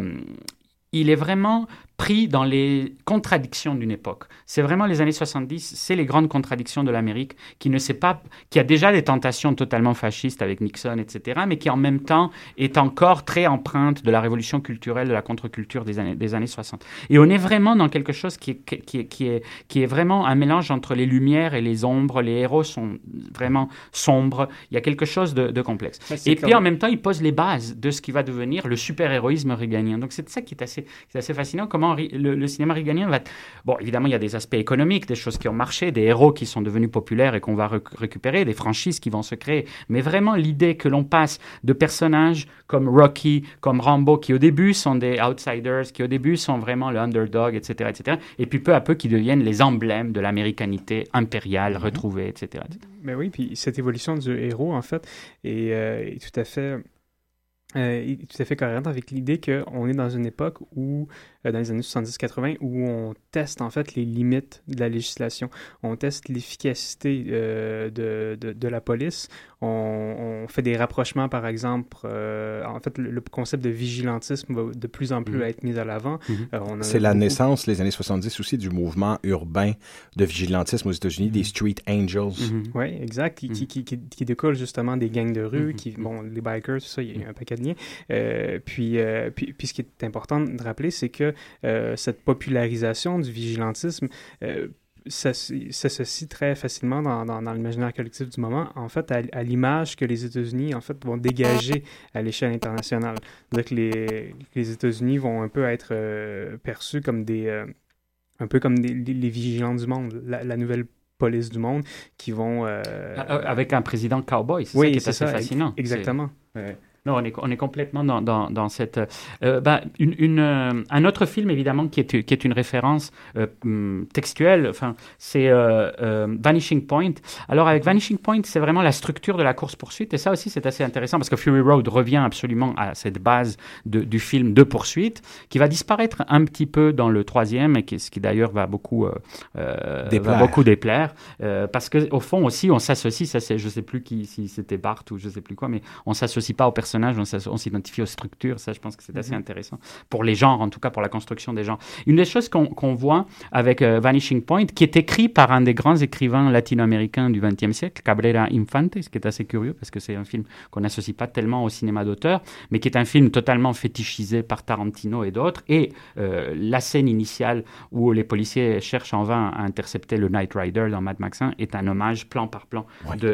il est vraiment pris dans les contradictions d'une époque. C'est vraiment les années 70, c'est les grandes contradictions de l'Amérique qui ne sait pas, qui a déjà des tentations totalement fascistes avec Nixon, etc., mais qui en même temps est encore très empreinte de la révolution culturelle, de la contre-culture des années, des années 60. Et on est vraiment dans quelque chose qui est, qui, est, qui, est, qui est vraiment un mélange entre les lumières et les ombres. Les héros sont vraiment sombres. Il y a quelque chose de, de complexe. Et puis en même temps, il pose les bases de ce qui va devenir le super-héroïsme réganien. Donc c'est ça qui est assez, c'est assez fascinant, comment le, le cinéma réganien va... Bon, évidemment, il y a des aspects économiques, des choses qui ont marché, des héros qui sont devenus populaires et qu'on va récupérer, des franchises qui vont se créer. Mais vraiment, l'idée que l'on passe de personnages comme Rocky, comme Rambo, qui au début sont des outsiders, qui au début sont vraiment le underdog, etc., etc., et puis peu à peu qui deviennent les emblèmes de l'américanité impériale retrouvée, etc. etc. Mais oui, puis cette évolution du héros, en fait, est, euh, est tout à fait. euh, est tout à fait cohérente avec l'idée qu'on est dans une époque où, dans les années 70-80, où on teste en fait les limites de la législation. On teste l'efficacité euh, de, de, de la police. On, on fait des rapprochements, par exemple. euh, en fait, le, le concept de vigilantisme va de plus en plus Mhm. être mis à l'avant. Mhm. Euh, a C'est la beaucoup- naissance, les années 70 aussi, du mouvement urbain de vigilantisme aux États-Unis, des Street Angels. Mhm. Oui, exact, qui, qui, qui, qui, découle justement des gangs de rue, qui, bon, les bikers, tout ça, il y a un paquet de liens. Euh, puis, euh, puis, puis, ce qui est important de rappeler, c'est que euh, cette popularisation du vigilantisme euh, s'associe très facilement dans, dans, dans l'imaginaire collectif du moment, en fait, à, à l'image que les États-Unis, en fait, vont dégager à l'échelle internationale. Donc, les, les États-Unis vont un peu être euh, perçus comme des... euh, un peu comme des, les, les vigilants du monde, la, la nouvelle police du monde qui vont... euh, Euh, Avec un président cowboy, c'est Oui, ça qui est, assez ça, fascinant. exactement. Ouais. Non, on est, on est complètement dans, dans, dans cette... euh, bah, une, une, euh, un autre film, évidemment, qui est, qui est une référence euh, hum, textuelle, enfin, c'est Vanishing Point. Alors, avec Vanishing Point, c'est vraiment la structure de la course-poursuite, et ça aussi, c'est assez intéressant, parce que Fury Road revient absolument à cette base de, du film de poursuite, qui va disparaître un petit peu dans le troisième, et qui, ce qui d'ailleurs va beaucoup, Déplaire. va beaucoup déplaire, parce que au fond aussi, on s'associe, ça c'est, je sais plus qui, si c'était Bart ou je sais plus quoi, mais on s'associe pas aux personnages, on s'identifie aux structures, ça je pense que c'est assez Mhm. intéressant, pour les genres, en tout cas pour la construction des genres. Une des choses qu'on voit avec euh, Vanishing Point, qui est écrit par un des grands écrivains latino-américains du XXe siècle, Cabrera Infante, ce qui est assez curieux, parce que c'est un film qu'on n'associe pas tellement au cinéma d'auteur, mais qui est un film totalement fétichisé par Tarantino et d'autres, et euh, la scène initiale où les policiers cherchent en vain à intercepter le Knight Rider dans Mad Max 1 est un hommage plan par plan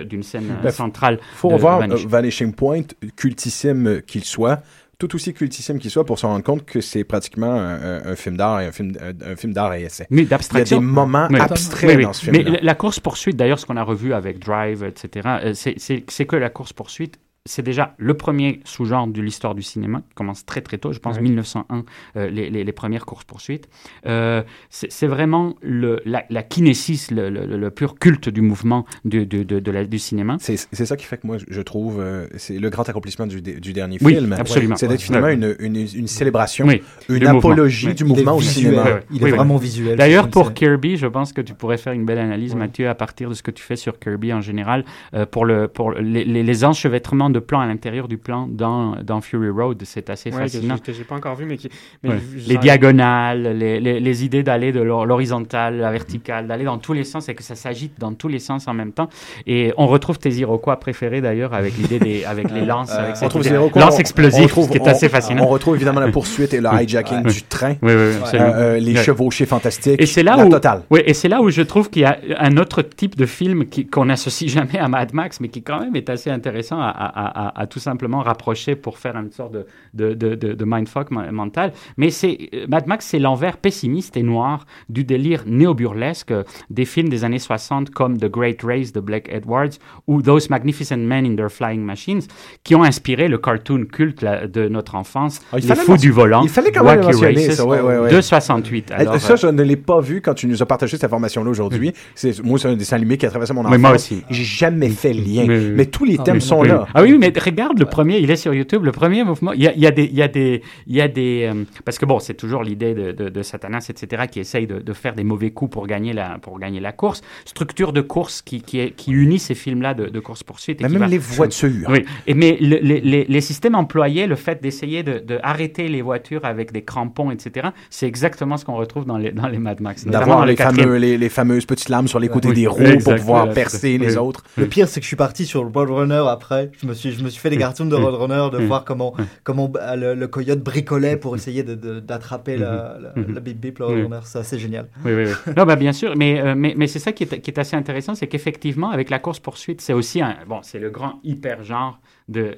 d'une scène euh, Ben, centrale. faut de voir Vanishing euh, Vanishing Point, cultissime qu'il soit, tout aussi cultissime qu'il soit, pour se rendre compte que c'est pratiquement un, film d'art et un film, un, un film d'art et essai. Mais Il y a d'abstraction. des moments Oui. abstraits Oui, oui. dans ce Mais film-là. la- la course-poursuite, d'ailleurs, ce qu'on a revu avec Drive, etc., euh, c'est- que la course-poursuite c'est déjà le premier sous-genre de l'histoire du cinéma, qui commence très très tôt, je pense Ouais. 1901, euh, les, les- les premières courses-poursuites. Euh, c'est vraiment le, la, la kinésis, le, le- le pur culte du mouvement du, de, de- de la- du cinéma. C'est c'est ça qui fait que moi, je trouve, euh, c'est le grand accomplissement du, du dernier Oui, film. absolument. C'est d'être finalement une, une, une célébration, Oui, une mouvement. apologie Oui. du Il est mouvement au visuel. cinéma. Il est vraiment visuel. D'ailleurs, pour Kirby, je pense que tu pourrais faire une belle analyse, Mathieu, à partir de ce que tu fais sur Kirby en général, euh, pour, le, pour les, les, les enchevêtrements de plans à l'intérieur du plan dans, dans Fury Road. C'est assez Ouais, fascinant. que j'ai pas encore vu, mais qui. mais Ouais. je- Les diagonales, les, les, les idées d'aller de l'hor- l'horizontale, la verticale, d'aller dans tous les sens et que ça s'agite dans tous les sens en même temps. Et on retrouve tes Iroquois préférés d'ailleurs avec l'idée des avec les lances, Euh, avec on cette trouve idée- les Iroquois, lance on- explosive, on retrouve- ce qui est on- assez fascinant. On retrouve évidemment la poursuite et le hijacking Ouais. du train. Oui, oui. Euh, euh, les Ouais. chevauchés fantastiques. Et c'est là la où, totale. Oui, et c'est là où je trouve qu'il y a un autre type de film qui- qu'on n'associe jamais à Mad Max, mais qui quand même est assez intéressant à, à- à- à tout simplement rapprocher pour faire une sorte de, de, de, de- mindfuck mental. Mais c'est euh, Mad Max, c'est l'envers pessimiste et noir du délire néo-burlesque des films des années 60 comme The Great Race de Blake Edwards ou Those Magnificent Men in Their Flying Machines, qui ont inspiré le cartoon culte de notre enfance, Ah, Les Fous du volant, il fallait quand même Races, ça, ouais, ouais, ouais. de 68. Eh, Alors, ça, euh, je ne l'ai pas vu quand tu nous as partagé cette information-là aujourd'hui. C'est Moi, c'est un dessin animé qui a traversé mon enfance. Moi aussi. J'ai jamais fait le lien. Mais tous les Ah, thèmes sont Oui. là. Ah oui, mais regarde le premier, il est sur YouTube. Le premier mouvement, il y a, il y a des, il y a des, il y a des, euh, parce que bon, c'est toujours l'idée de, de, de Satanas, etc., qui essaye de, de faire des mauvais coups pour gagner la, pour gagner la course. Structure de course qui, qui, est- qui unit ces films-là de, de course poursuite. Mais même les voitures. Oui. Et mais le- les, les, les systèmes employés, le fait d'essayer de, de arrêter les voitures avec des crampons, etc., c'est exactement ce qu'on retrouve dans les, dans les Mad Max. D'avoir les, fameux, les, les fameuses petites lames sur les côtés Oui, des roues exact, pour pouvoir percer les Oui. autres. Le pire, c'est que je suis parti sur le Roadrunner après. Je me suis, je me suis fait des cartoons de Mm. Roadrunner, de Mm. voir comment, Mm. comment bah, le, le coyote bricolait pour essayer d'attraper la, la, Mhm. la bip bip, le. Roadrunner. C'est assez génial. Oui, oui, oui. Non, bah, bien sûr, mais, euh, mais, mais c'est ça qui est, qui est assez intéressant, c'est qu'effectivement, avec la course-poursuite, c'est aussi un. Bon, c'est le grand hyper-genre.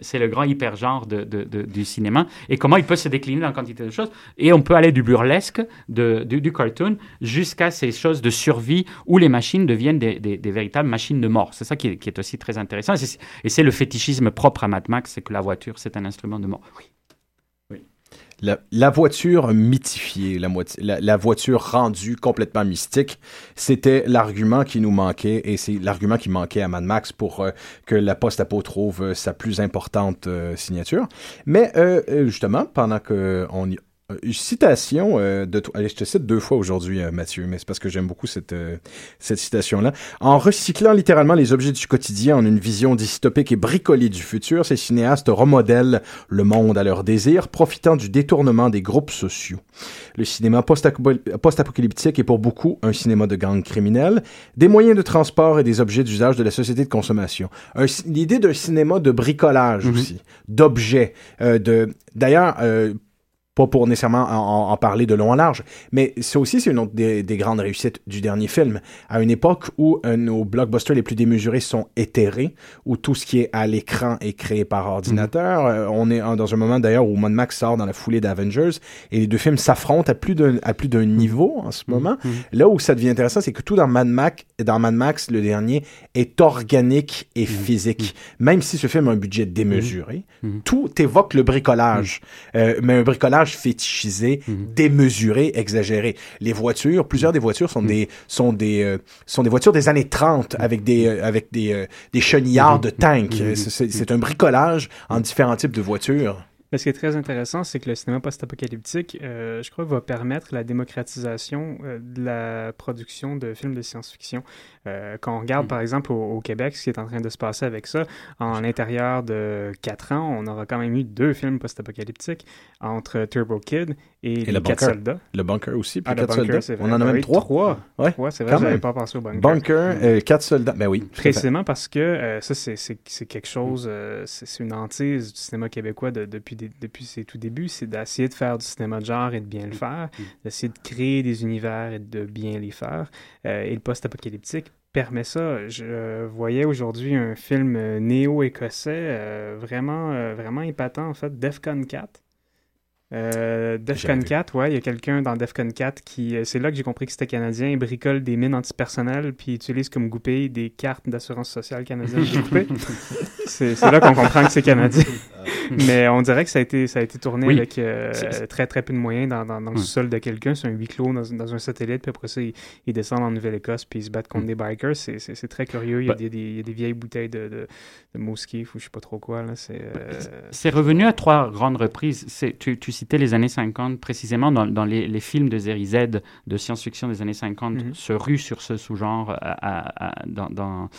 C'est le grand hyper-genre du cinéma et comment il peut se décliner dans quantité de choses. Et on peut aller du burlesque, du, cartoon, jusqu'à ces choses de survie où les machines deviennent des, véritables machines de mort. C'est ça qui est, qui est aussi très intéressant. Et c'est, et c'est le fétichisme propre à Mad Max, c'est que la voiture, c'est un instrument de mort. Oui. La, voiture mythifiée, la, voiture rendue complètement mystique, c'était l'argument qui nous manquait et c'est l'argument qui manquait à Mad Max pour euh, que la post-apo trouve euh, sa plus importante euh, signature. Mais justement, pendant que on y euh, une citation euh, de toi. Allez, je te cite deux fois aujourd'hui, euh, Mathieu, mais c'est parce que j'aime beaucoup cette, euh, cette citation-là. En recyclant littéralement les objets du quotidien en une vision dystopique et bricolée du futur, ces cinéastes remodèlent le monde à leur désir, profitant du détournement des groupes sociaux. Le cinéma post-apo- post-apocalyptique est pour beaucoup un cinéma de gangs criminels, des moyens de transport et des objets d'usage de la société de consommation. L'idée d'un cinéma de bricolage aussi, d'objets, euh, de... D'ailleurs, euh, pas pour nécessairement en, parler de long en large, mais c'est aussi c'est une autre des, des grandes réussites du dernier film. À une époque où euh, nos blockbusters les plus démesurés sont éthérés, où tout ce qui est à l'écran est créé par ordinateur. Euh, on est dans un moment d'ailleurs où Mad Max sort dans la foulée d'Avengers et les deux films s'affrontent à plus d'un à plus d'un niveau en ce moment. Là où ça devient intéressant, c'est que tout dans Mad Max, dans Mad Max, le dernier, est organique et physique. Même si ce film a un budget démesuré, tout évoque le bricolage, Euh, mais un bricolage fétichisé, démesuré, exagéré. Les voitures, plusieurs des voitures sont des sont des euh, sont des voitures des années 30 avec des euh, avec des euh, des chenillards de tanks. C'est un bricolage en différents types de voitures. Mais ce qui est très intéressant, c'est que le cinéma post-apocalyptique, euh, je crois, va permettre la démocratisation euh, de la production de films de science-fiction. Euh, quand on regarde, par exemple, au, au Québec, ce qui est en train de se passer avec ça, en l'intérieur de quatre ans, on aura quand même eu deux films post-apocalyptiques entre Turbo Kid et, Et Les le Quatre bunker. Soldats. Le bunker aussi, puis Ah, le quatre bunker, soldats. On en a Ben même trois. Trois. Ouais, c'est vrai, j'avais pas pensé au bunker. Bunker, euh, quatre soldats. Ben oui. Précisément parce que ça, c'est- quelque chose, euh, c'est c'est une hantise du cinéma québécois de- depuis, des- depuis ses tout débuts, c'est d'essayer de faire du cinéma de genre et de bien le faire, d'essayer de créer des univers et de bien les faire. Euh, et le post-apocalyptique permet ça. Je voyais aujourd'hui un film euh, néo-écossais euh, vraiment, euh, vraiment épatant, en fait, Defcon 4. Euh, Defcon 4, ouais, il y a quelqu'un dans Defcon 4 qui. C'est là que j'ai compris que c'était canadien. Il bricole des mines antipersonnelles puis il utilise comme goupille des cartes d'assurance sociale canadienne découpées. c'est c'est là qu'on comprend que c'est canadien. Mais on dirait que ça a été, ça a été tourné Oui. avec euh, très très peu de moyens dans, dans, dans le sous-sol de quelqu'un. C'est un huis clos dans, dans un satellite. Puis après ça, ils, ils descendent en Nouvelle-Écosse puis ils se battent contre des bikers. C'est- très curieux. Il y a, Bah- des, des- il y a des vieilles bouteilles de, de, de ou je sais pas trop quoi. là. C'est. euh, C'est revenu à trois grandes reprises. Tu, tu citais les années 50, précisément dans, dans les, les films de Z de science-fiction des années 50, Mhm. se ruent sur ce sous-genre dans, dans-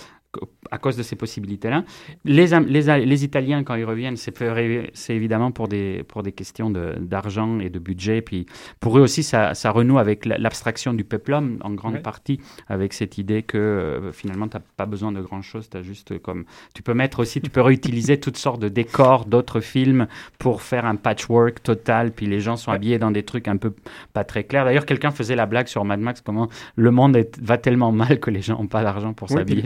à cause de ces possibilités-là. Les, Italiens, quand ils reviennent, c'est évidemment pour des, pour des questions de- d'argent et de budget. Puis pour eux aussi, ça, ça renoue avec la- l'abstraction du peuplum, en grande Ouais. partie, avec cette idée que euh, finalement, tu n'as pas besoin de grand-chose. Tu juste comme... Tu peux mettre aussi, tu peux réutiliser toutes sortes de décors d'autres films pour faire un patchwork total. Puis les gens sont habillés dans des trucs un peu pas très clairs. D'ailleurs, quelqu'un faisait la blague sur Mad Max, comment le monde est- va tellement mal que les gens n'ont pas d'argent pour s'habiller.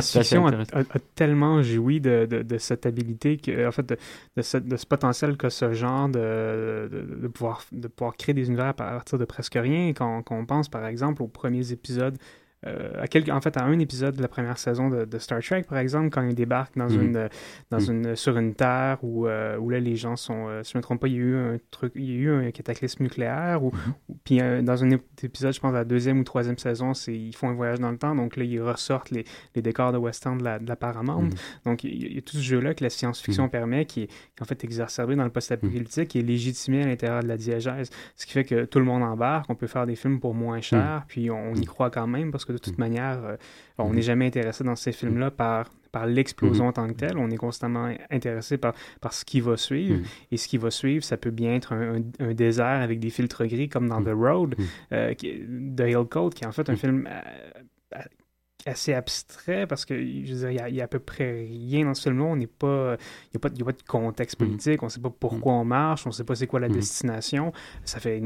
La science-fiction a, intéressant. a- a tellement joui de, de, de cette habilité, que, en fait, de, de, ce, potentiel que ce genre de, pouvoir, de pouvoir créer des univers à partir de presque rien. Quand, quand on pense, par exemple, aux premiers épisodes, à quelques, en fait, à un épisode de la première saison de, de Star Trek, par exemple, quand ils débarquent dans Mhm. une, euh, dans Mhm. une, sur une terre où, euh, où là, les gens sont, euh, si je ne me trompe pas, il y a eu un truc, il y a eu un cataclysme nucléaire, ou, ou- puis euh, dans un ép- épisode, je pense, la deuxième ou troisième saison, c'est, ils font un voyage dans le temps, donc là, ils ressortent les, les décors de western de la, de la Paramount. Donc, il y, a- il y a tout ce jeu-là que la science-fiction permet, qui est, qui est en fait exacerbé dans le post-apocalyptique, est légitimé à l'intérieur de la diégèse. Ce qui fait que tout le monde embarque, on peut faire des films pour moins cher, puis on y croit quand même, parce que de toute manière, euh, on Mhm. n'est jamais intéressé dans ces films-là par par l'explosion en tant que telle, on est constamment intéressé par, par ce qui va suivre. Mhm. Et ce qui va suivre, ça peut bien être un, un- un désert avec des filtres gris comme dans The Road euh, qui- de Hill Code, qui est en fait un film euh, assez abstrait parce que je il y a- à peu près rien dans ce film-là. On n'est pas, il n'y a, a pas de contexte politique. On ne sait pas pourquoi on marche. On ne sait pas c'est quoi la destination. Ça fait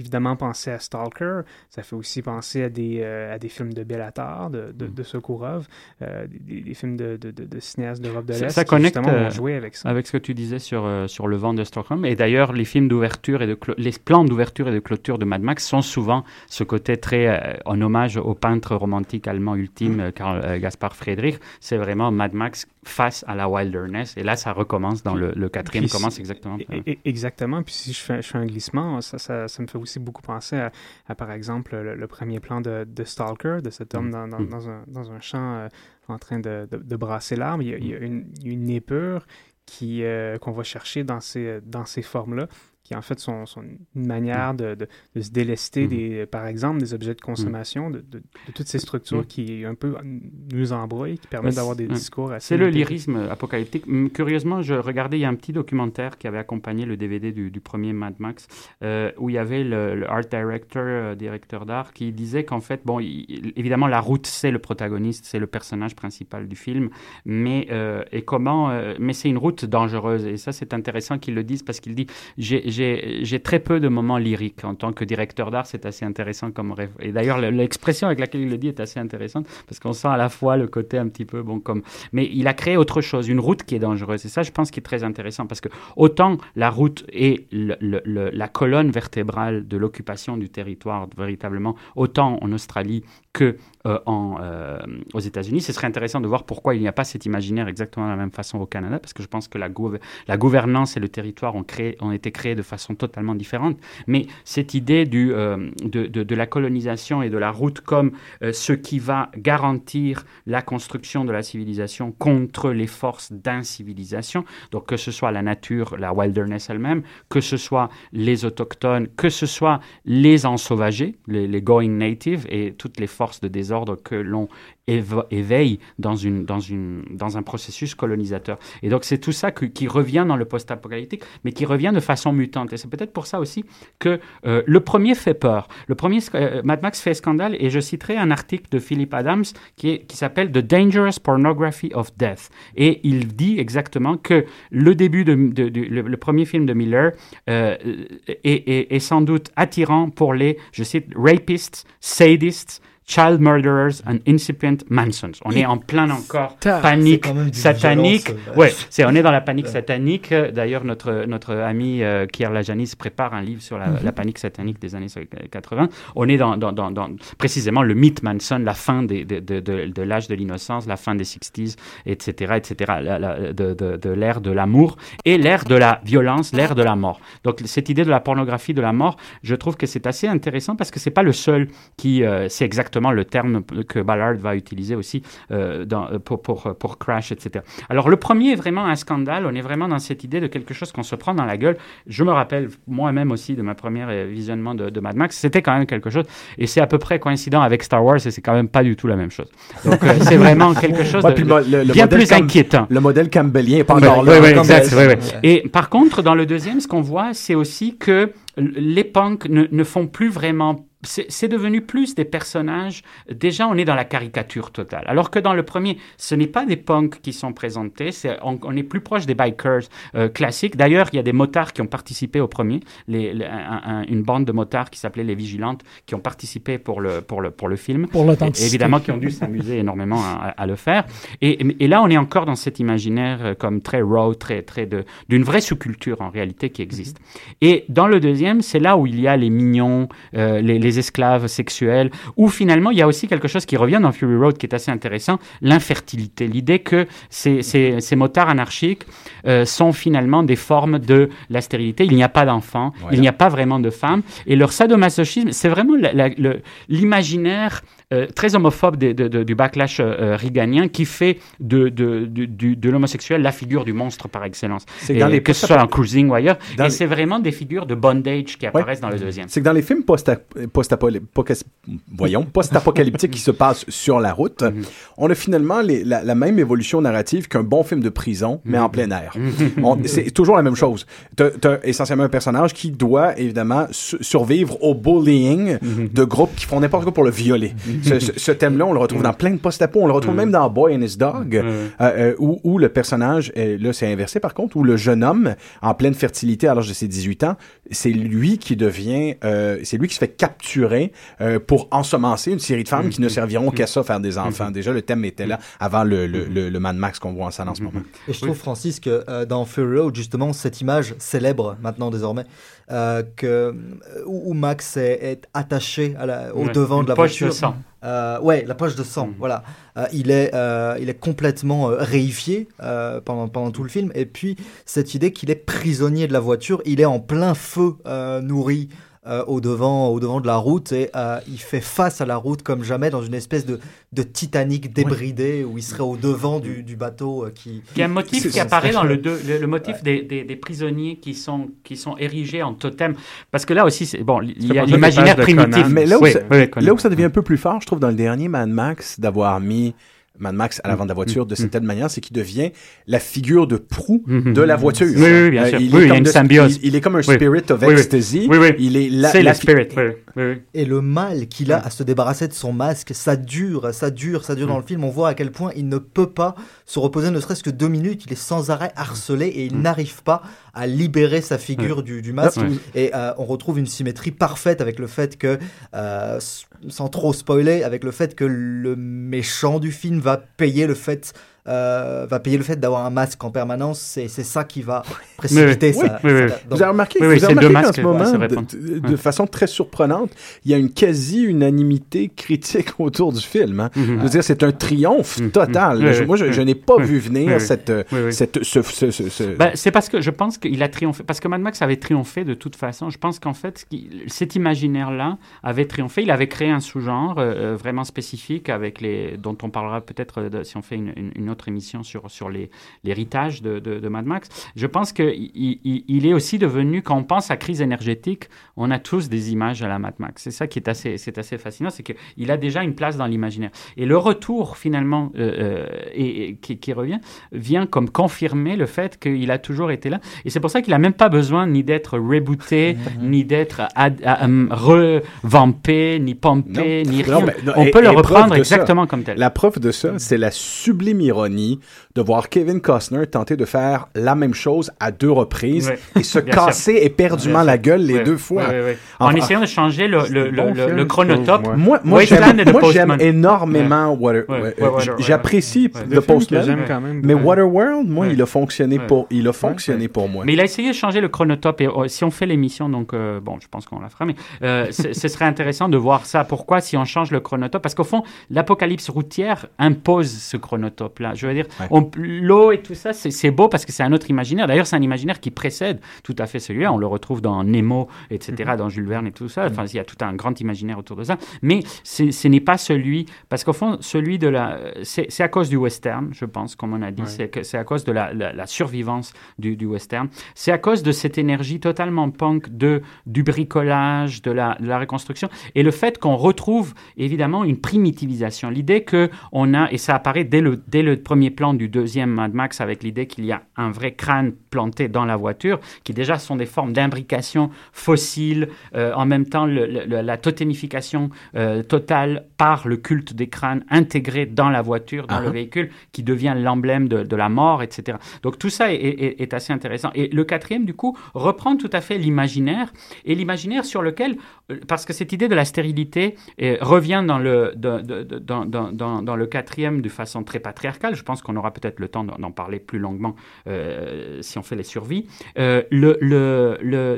évidemment penser à Stalker. Ça fait aussi penser à des, euh, à des films de Bellatar, de, de, Mhm. de Sokurov, euh, des, des films de, de, de, de cinéastes d'Europe de Ça- l'Est ça qui, connecte joué avec ça. avec ce que tu disais sur, euh, sur le vent de Stockholm. Et d'ailleurs, les films d'ouverture et de les plans d'ouverture et de clôture de Mad Max sont souvent ce côté très en hommage au peintre romantique allemand ultime, euh, Karl Gaspard Friedrich. C'est vraiment Mad Max face à la wilderness. Et là, ça recommence dans le, le quatrième. Puis commence exactement. e- e- Exactement. Puis si je fais, je fais un glissement, ça, ça, ça me fait aussi beaucoup penser à, à, par exemple, le, le premier plan de, de Stalker, de cet homme Mm. dans, dans, Mm. dans un, dans un champ euh, en train de, de, de brasser l'arbre. Il, y a- il y a une, une épure euh, qu'on va chercher dans ces, dans ces formes-là, qui en fait sont, sont une manière de, de, de se délester, Mm. des, par exemple, des objets de consommation, de, de, toutes ces structures Mm. qui un peu nous embrouillent, qui permettent d'avoir des discours assez... C'est le lyrisme apocalyptique. Curieusement, je regardais, il y a un petit documentaire qui avait accompagné le DVD du, du premier Mad Max, euh, où il y avait le, le art director, euh, directeur d'art, qui disait qu'en fait, bon, il- évidemment, la route, c'est le protagoniste, c'est le personnage principal du film, mais, euh, et comment, mais c'est une route dangereuse. Et ça, c'est intéressant qu'il le dise parce qu'il dit, j'ai- j'ai très peu de moments lyriques. En tant que directeur d'art, c'est assez intéressant comme rêve. Et d'ailleurs, le- l'expression avec laquelle il le dit est assez intéressante parce qu'on sent à la fois le côté un petit peu, bon, comme. Mais il a créé autre chose, une route qui est dangereuse. Et ça, je pense, qui est très intéressant parce que autant la route est la colonne vertébrale de l'occupation du territoire, véritablement, autant en Australie euh, euh, aux États-Unis. Ce serait intéressant de voir pourquoi il n'y a pas cet imaginaire exactement de la même façon au Canada, parce que je pense que la, gouv- la gouvernance et le territoire ont, été créés de façon totalement différente. Mais cette idée euh, de, la colonisation et de la route comme ce qui va garantir la construction de la civilisation contre les forces d'incivilisation, donc que ce soit la nature, la wilderness elle-même, que ce soit les autochtones, que ce soit les ensauvagés, les, les going native et toutes les forces de désordre que l'on éve- éveille dans, un processus colonisateur. Et donc c'est tout ça qui revient dans le post-apocalyptique, mais qui revient de façon mutante. Et c'est peut-être pour ça aussi que euh, le premier fait peur. Le premier, euh, Mad Max fait scandale, et je citerai un article de Philip Adams qui, s'appelle The Dangerous Pornography of Death. Et il dit exactement que le début de, le, premier film de Miller euh, est, est- sans doute attirant pour les, je cite, rapists, sadists, Child Murderers and Incipient Mansons. On est en plein encore panique satanique. violence, euh, Ouais, c'est on est dans la panique satanique. D'ailleurs, notre notre ami euh, Kier Lajanis prépare un livre sur la, Mhm. la panique satanique des années 80. On est dans, dans, dans, dans précisément le mythe Manson, la fin des, de, de, de, de l'âge de l'innocence, la fin des 60s, etc., etc., la- la- de, de, de l'ère de l'amour et l'ère de la violence, l'ère de la mort. Donc cette idée de la pornographie de la mort, je trouve que c'est assez intéressant parce que c'est pas le seul qui, euh, c'est exactement le terme que Ballard va utiliser aussi euh, dans, pour, pour, pour Crash, etc. Alors le premier est vraiment un scandale, on est vraiment dans cette idée de quelque chose qu'on se prend dans la gueule. Je me rappelle moi-même aussi de ma première euh, visionnement de, de Mad Max, c'était quand même quelque chose, et c'est à peu près coïncident avec Star Wars, et c'est quand même pas du tout la même chose. Donc euh, c'est vraiment quelque chose de, le- le- bien plus Cam- inquiétant. Le modèle campbellien est pas encore oui, là. oui, exact. Et par contre, dans le deuxième, ce qu'on voit, c'est aussi que les punks ne, ne font plus vraiment. C'est devenu plus des personnages. Déjà, on est dans la caricature totale. Alors que dans le premier, ce n'est pas des punks qui sont présentés. c'est- On, on est plus proche des bikers euh, classiques. D'ailleurs, il y a des motards qui ont participé au premier. Les, les- un- un- une bande de motards qui s'appelait les Vigilantes, qui ont participé pour le pour le pour le film. Pour l'authenticité. Évidemment, qui ont dû s'amuser énormément à, à le faire. Et, et là, on est encore dans cet imaginaire euh, comme très raw, très, très de, d'une vraie sous-culture en réalité qui existe. Et dans le deuxième, c'est là où il y a les mignons, euh, les, les esclaves sexuels, où finalement, il y a aussi quelque chose qui revient dans Fury Road qui est assez intéressant, l'infertilité. L'idée que ces, ces, ces motards anarchiques euh, sont finalement des formes de la stérilité. Il n'y a pas d'enfants, il n'y a pas vraiment de femmes. Et leur sadomasochisme, c'est vraiment l'imaginaire euh, très homophobe de- de- de- du backlash euh, reaganien qui fait de, de, l'homosexuel la figure du monstre par excellence. Et dans les que ce soit en cruising ou ailleurs. Et les- c'est vraiment des figures de bondage qui apparaissent dans le deuxième. C'est que dans les films voyons, post-apocalyptiques qui se passent sur la route, Mhm. on a finalement les- la, la même évolution narrative qu'un bon film de prison, mais Mhm. en plein air. On- C'est toujours la même chose. T'as as essentiellement un personnage qui doit évidemment su- survivre au bullying Mhm. de groupes qui font n'importe quoi pour le violer. Ce, ce- ce thème-là, on le retrouve dans plein de post-apo. On le retrouve même dans Boy and His Dog, euh, euh, où, où le personnage, euh, là c'est inversé par contre, où le jeune homme, en pleine fertilité à l'âge de ses 18 ans, c'est lui qui devient, euh, c'est lui qui se fait capturer euh, pour ensemencer une série de femmes qui ne serviront qu'à ça, faire des enfants. Déjà, le thème était là avant le, le, le, le Mad Max qu'on voit en salle en ce moment. Et je trouve, Francis, que euh, dans Fury Road, justement, cette image célèbre maintenant désormais, euh, que, où, où Max est, est attaché à la- au Ouais, devant de la poche voiture. de sang. Euh, ouais, la poche de sang, voilà. Euh, il, est, euh, il est complètement euh, réifié euh, pendant, pendant tout le film. Et puis, cette idée qu'il est prisonnier de la voiture, il est en plein feu, euh, nourri euh, au, devant, au devant de la route, et euh, il fait face à la route comme jamais dans une espèce de, de Titanic débridé, où il serait au devant du, du bateau euh, qui... Il y a un motif qui apparaît dans le, deux- le, le motif des, des, des prisonniers qui sont, qui sont érigés en totem. Parce que là aussi, c'est bon, il y a l'imaginaire primitif. Conan. Mais là où, Oui, ça, oui, Conan. là où ça devient un peu plus fort, je trouve, dans le dernier Mad Max, d'avoir mis Mad Max à l'avant de la voiture de cette telle manière, c'est qu'il devient la figure de proue de la voiture. Oui, oui, bien Euh, sûr. il Oui, est il y a comme une de- symbiose. Il, il est comme un Oui. spirit of ecstasy. Oui, oui. Il est la, C'est la le spirit. Oui, oui, oui. Et le mal qu'il a à se débarrasser de son masque, ça dure, ça dure, ça dure dans le film. On voit à quel point il ne peut pas se reposer ne serait-ce que deux minutes. Il est sans arrêt harcelé et il n'arrive pas à libérer sa figure du, du masque. Et euh, on retrouve une symétrie parfaite avec le fait que, euh, sans trop spoiler, avec le fait que le méchant du film va payer le fait. Euh, va payer le fait d'avoir un masque en permanence, c'est c'est ça qui va précipiter Oui, oui, oui, donc- Vous avez remarqué, Oui, oui, vous avez c'est remarqué qu'en ce moment, c'est de, façon très surprenante, il y a une quasi-unanimité critique autour du film. hein. Mhm. Je veux dire, c'est un triomphe Mhm. total. Moi, je, n'ai pas vu venir cette, euh, Oui, oui. cette, ce, ce- ce- ce- Ben, c'est parce que je pense qu'il a triomphé. Parce que Mad Max avait triomphé de toute façon. Je pense qu'en fait, cet imaginaire-là avait triomphé. Il avait créé un sous-genre euh, vraiment spécifique avec les, dont on parlera peut-être si on fait une, une- une autre émission sur, sur les- l'héritage de, de, de Mad Max. Je pense qu'il il, il est aussi devenu, quand on pense à crise énergétique, on a tous des images à la Mad Max. C'est ça qui est assez, c'est assez fascinant, c'est qu'il a déjà une place dans l'imaginaire. Et le retour, finalement, euh, euh, et, et qui, qui revient, vient comme confirmer le fait qu'il a toujours été là. Et c'est pour ça qu'il n'a même pas besoin ni d'être rebooté, ni d'être hum, revampé, ni pompé, ni rien. Non, mais- non, on et- peut le reprendre ça. exactement comme tel. La preuve de ça, c'est la sublime ironie de voir Kevin Costner tenter de faire la même chose à deux reprises Ouais. et se sûr. casser éperdument la gueule les Ouais, deux fois. ouais, ouais, ouais. En essayant de changer le, le, le, bon le- film, le je chronotope. Moi, j'aime, énormément Water, j'apprécie ouais. The Postman, j'aime quand même. mais Ouais. Waterworld, moi, Ouais. il a fonctionné Ouais. pour, il a fonctionné pour moi. Mais il a essayé de changer le chronotope. Et euh, si on fait l'émission, donc euh, bon, je pense qu'on la fera, mais euh, ce ce serait intéressant de voir ça. Pourquoi si on change le chronotope? Parce qu'au fond, l'apocalypse routière impose ce chronotope-là. Je veux dire, Ouais. l'eau et tout ça, c'est beau parce que c'est un autre imaginaire. D'ailleurs, c'est un imaginaire qui précède tout à fait celui-là. On le retrouve dans Nemo, etc., dans Jules Verne et tout ça. Enfin, il y a tout un grand imaginaire autour de ça. Mais ce n'est pas celui, parce qu'au fond, celui de la, c'est à cause du western, je pense, comme on a dit. Ouais. C'est à cause de la, la- la survivance du, du western. C'est à cause de cette énergie totalement punk de, du bricolage, de la, de la reconstruction, et le fait qu'on retrouve évidemment une primitivisation. L'idée que on a, et ça apparaît dès le, dès le premier plan du deuxième Mad Max, avec l'idée qu'il y a un vrai crâne planté dans la voiture, qui déjà sont des formes d'imbrication fossile, euh, en même temps le- le- la totémification euh, totale par le culte des crânes intégré dans la voiture, dans Ah. le véhicule, qui devient l'emblème de, de la mort, etc. Donc tout ça est, est- est assez intéressant. Et le quatrième, du coup, reprend tout à fait l'imaginaire, et l'imaginaire sur lequel, euh, parce que cette idée de la stérilité revient dans le, de- de- de- dans, dans- dans- dans le quatrième de façon très patriarcale, je pense qu'on aura peut-être le temps d'en parler plus longuement euh, si on fait les survies. Euh,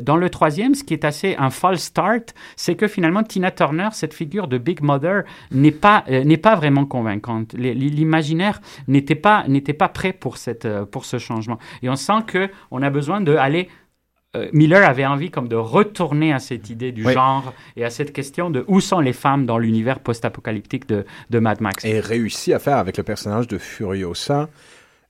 dans le troisième, ce qui est assez un false start, c'est que finalement Tina Turner, cette figure de Big Mother, n'est pas, euh, n'est pas vraiment convaincante. L'imaginaire n'était pas, n'était pas prêt pour, cette, pour ce changement. Et on sent qu'on a besoin d'aller euh, Miller avait envie comme de retourner à cette idée du Oui. genre et à cette question de où sont les femmes dans l'univers post-apocalyptique de, de Mad Max. Et réussi à faire avec le personnage de Furiosa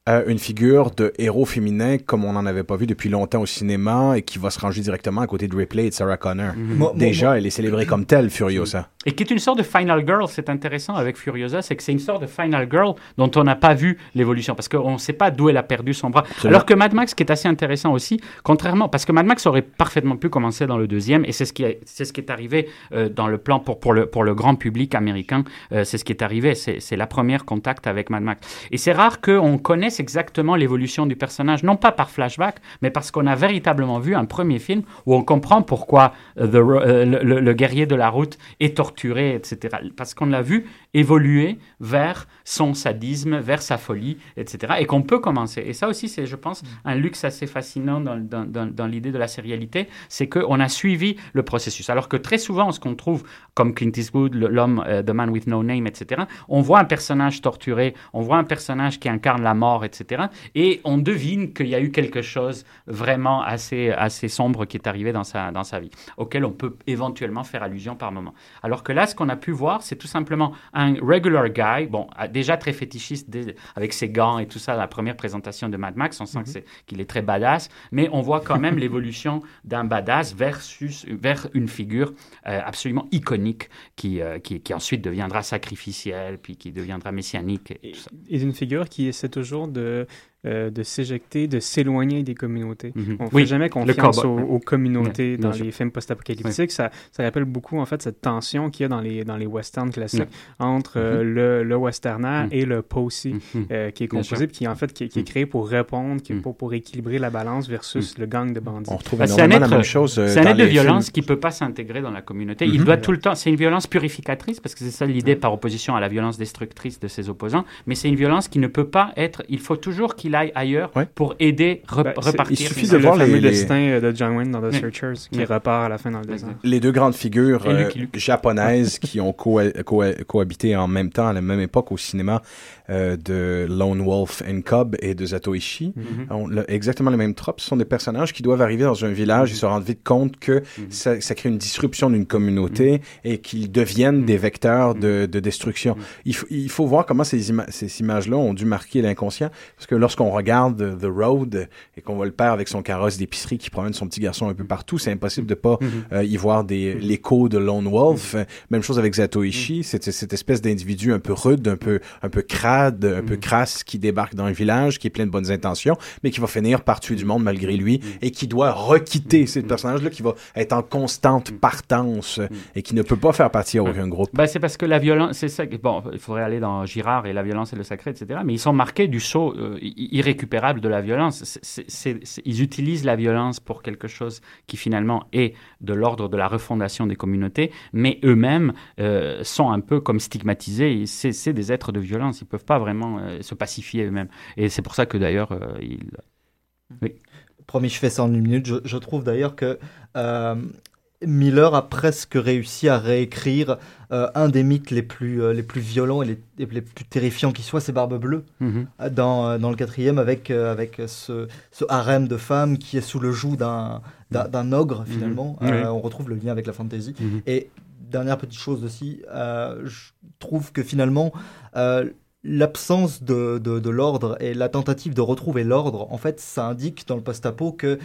euh, une figure de héros féminin comme on n'en avait pas vu depuis longtemps au cinéma et qui va se ranger directement à côté de Ripley et de Sarah Connor. Mhm. Déjà, elle est célébrée comme telle, Furiosa. Et qui est une sorte de Final Girl, c'est intéressant avec Furiosa, c'est que c'est une sorte de Final Girl dont on n'a pas vu l'évolution, parce qu'on ne sait pas d'où elle a perdu son bras. Absolument. Alors que Mad Max, qui est assez intéressant aussi, contrairement, parce que Mad Max aurait parfaitement pu commencer dans le deuxième, et c'est ce qui est, c'est ce qui est arrivé euh, dans le plan pour, pour, le, pour le grand public américain, euh, c'est ce qui est arrivé, c'est, c'est la première contact avec Mad Max. Et c'est rare qu'on connaisse exactement l'évolution du personnage, non pas par flashback, mais parce qu'on a véritablement vu un premier film où on comprend pourquoi euh, euh, le, guerrier de la route est torturé, etc. Parce qu'on l'a vu évoluer vers son sadisme, vers sa folie, etc. Et qu'on peut commencer. Et ça aussi, c'est, je pense, un luxe assez fascinant dans, dans- dans- l'idée de la sérialité, c'est qu'on a suivi le processus. Alors que très souvent, ce qu'on trouve, comme Clint Eastwood, l'homme, euh, The Man with No Name, etc., on voit un personnage torturé, on voit un personnage qui incarne la mort, etc., et on devine qu'il y a eu quelque chose vraiment assez, assez sombre qui est arrivé dans sa, dans sa vie, auquel on peut éventuellement faire allusion par moment. Alors que là, ce qu'on a pu voir, c'est tout simplement un regular guy, bon, ah, déjà très fétichiste avec ses gants et tout ça, la première présentation de Mad Max, on sent que c'est- qu'il est très badass, mais on voit quand même l'évolution d'un badass versus, vers une figure euh, absolument iconique qui, euh, qui, qui ensuite deviendra sacrificielle, puis qui deviendra messianique. Et, Et, d'une figure qui essaie toujours de, euh, de s'éjecter, de s'éloigner des communautés. Mhm. On ne Oui, fait jamais le confiance aux, aux communautés bien dans les films post-apocalyptiques. Ça, ça rappelle beaucoup en fait cette tension qu'il y a dans les, dans les westerns classiques entre euh, le, le westerner Mhm. et le posy, Mhm. euh, qui est composé, qui en fait qui, qui est Mhm. créé pour répondre, qui Mhm. pour, pour équilibrer la balance versus le gang de bandits. On retrouve Bah, énormément la être- même chose euh, C'est un être de films. violence qui peut pas s'intégrer dans la communauté. Il Mhm. doit tout le temps. C'est une violence purificatrice parce que c'est ça l'idée par opposition à la violence destructrice de ses opposants. Mais c'est une violence qui ne peut pas être. Il faut toujours qu'il aille ailleurs Ouais. pour aider re- Ben, repartir. il suffit de le voir fameux les- destin euh, de John Wayne dans The Ouais. Searchers qui Ouais. repart à la fin dans le désert. Les deux grandes figures euh, japonaises qui ont co- co- cohabité en même temps, à la même époque au cinéma, euh, de Lone Wolf and Cub et de Zatoichi. Mhm. ont le- exactement les mêmes tropes. Ce sont des personnages qui doivent arriver dans un village et se rendre vite compte que Mhm. ça, ça crée une disruption d'une communauté et qu'ils deviennent des vecteurs de, de destruction. Il, faut- il faut voir comment ces, ima- ces images-là ont dû marquer l'inconscient. Parce que lorsqu'on lorsqu'on regarde The Road et qu'on voit le père avec son carrosse d'épicerie qui promène son petit garçon un peu partout, c'est impossible de pas euh, y voir des l'écho de Lone Wolf. Euh, Même chose avec Zatoichi, c'est cette espèce d'individu un peu rude, un peu un peu crade, un peu crasse qui débarque dans un village, qui est plein de bonnes intentions, mais qui va finir par tuer du monde malgré lui et qui doit requitter ce personnage-là qui va être en constante partance et qui ne peut pas faire partie à aucun groupe. Bah, c'est parce que la violence, c'est ça. Bon, il faudrait aller dans Girard et la violence et le sacré, etc. Mais ils sont marqués du saut euh, irrécupérable de la violence. Ils utilisent la violence pour quelque chose qui finalement est de l'ordre de la refondation des communautés, mais eux-mêmes euh, sont un peu comme stigmatisés. C'est des êtres de violence. Ils peuvent pas vraiment euh, se pacifier eux-mêmes. Et c'est pour ça que d'ailleurs, euh, ils. Oui. Promis, je fais ça en une minute. Je, je trouve d'ailleurs que euh, Miller a presque réussi à réécrire euh, un des mythes les plus, euh, les plus violents et les, et les plus terrifiants qui soient, c'est Barbe Bleue, Mhm. euh, dans, dans le quatrième, avec, euh, avec ce, ce harem de femmes qui est sous le joug d'un ogre, finalement. Mhm. Oui. On retrouve le lien avec la fantasy. Mhm. Et dernière petite chose aussi, je trouve que finalement, l'absence de, de, de l'ordre et la tentative de retrouver l'ordre, en fait, ça indique dans le post-apo que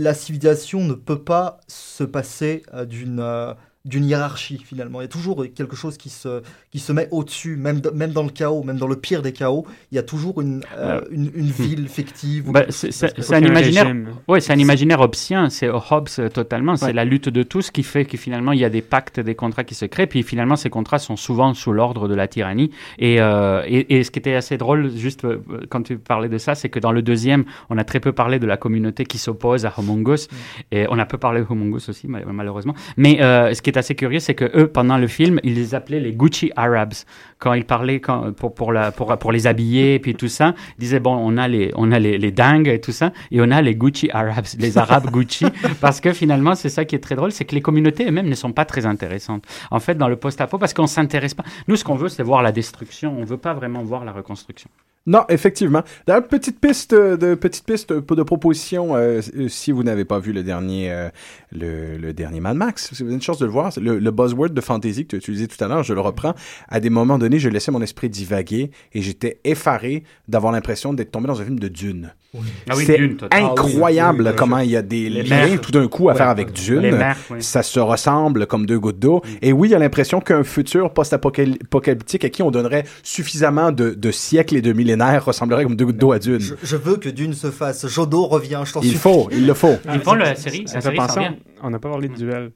la civilisation ne peut pas se passer euh, d'une euh, d'une hiérarchie finalement. Il y a toujours quelque chose qui se, qui se met au-dessus, même, même dans le chaos, même dans le pire des chaos, il y a toujours une, euh, Ouais. une, une ville fictive. Bah, c'est un imaginaire. Ouais, c'est un imaginaire hobbesien, c'est Hobbes euh, totalement. C'est Ouais. la lutte de tous qui fait que finalement il y a des pactes, des contrats qui se créent, puis finalement ces contrats sont souvent sous l'ordre de la tyrannie. Et, euh, et, et ce qui était assez drôle, juste euh, quand tu parlais de ça, c'est que dans le deuxième, on a très peu parlé de la communauté qui s'oppose à Homungus, et on a peu parlé de Homungus aussi mal- malheureusement. Mais euh, ce qui est assez curieux, c'est que eux, pendant le film, ils les appelaient les Gucci Arabs quand ils parlaient quand, pour, pour, la, pour, pour les habiller, puis tout ça, ils disaient, bon, on a les, on a les, les dingues et tout ça, et on a les Gucci Arabs, les Arabes Gucci, parce que finalement, c'est ça qui est très drôle, c'est que les communautés elles-mêmes ne sont pas très intéressantes. En fait, dans le post-apo, parce qu'on s'intéresse pas. Nous, ce qu'on veut, c'est voir la destruction, on veut pas vraiment voir la reconstruction. Non, effectivement. D'ailleurs, petite piste de petite piste de proposition. euh, si vous n'avez pas vu le dernier euh, le, dernier Mad Max, si vous avez une chance de le voir, le, le buzzword de fantasy que tu as utilisé tout à l'heure, je le reprends. À des moments donnés, je laissais mon esprit divaguer et j'étais effaré d'avoir l'impression d'être tombé dans un film de Dune. Ah oui, C'est Dune, totalement. incroyable Ah oui, comment il y a des Les liens mers. tout d'un coup à Ouais. faire avec Dune. Les mers, oui. Ça se ressemble comme deux gouttes d'eau. Et oui, il y a l'impression qu'un futur post-apocalyptique à qui on donnerait suffisamment de, de siècles et de millénaires ressemblerait comme deux gouttes d'eau à Dune. Je, je veux que Dune se fasse. Jodo revient, je t'en Il supplie. faut, il le faut. Ils font la série, Ça fait penser, on n'a pas parlé de duel.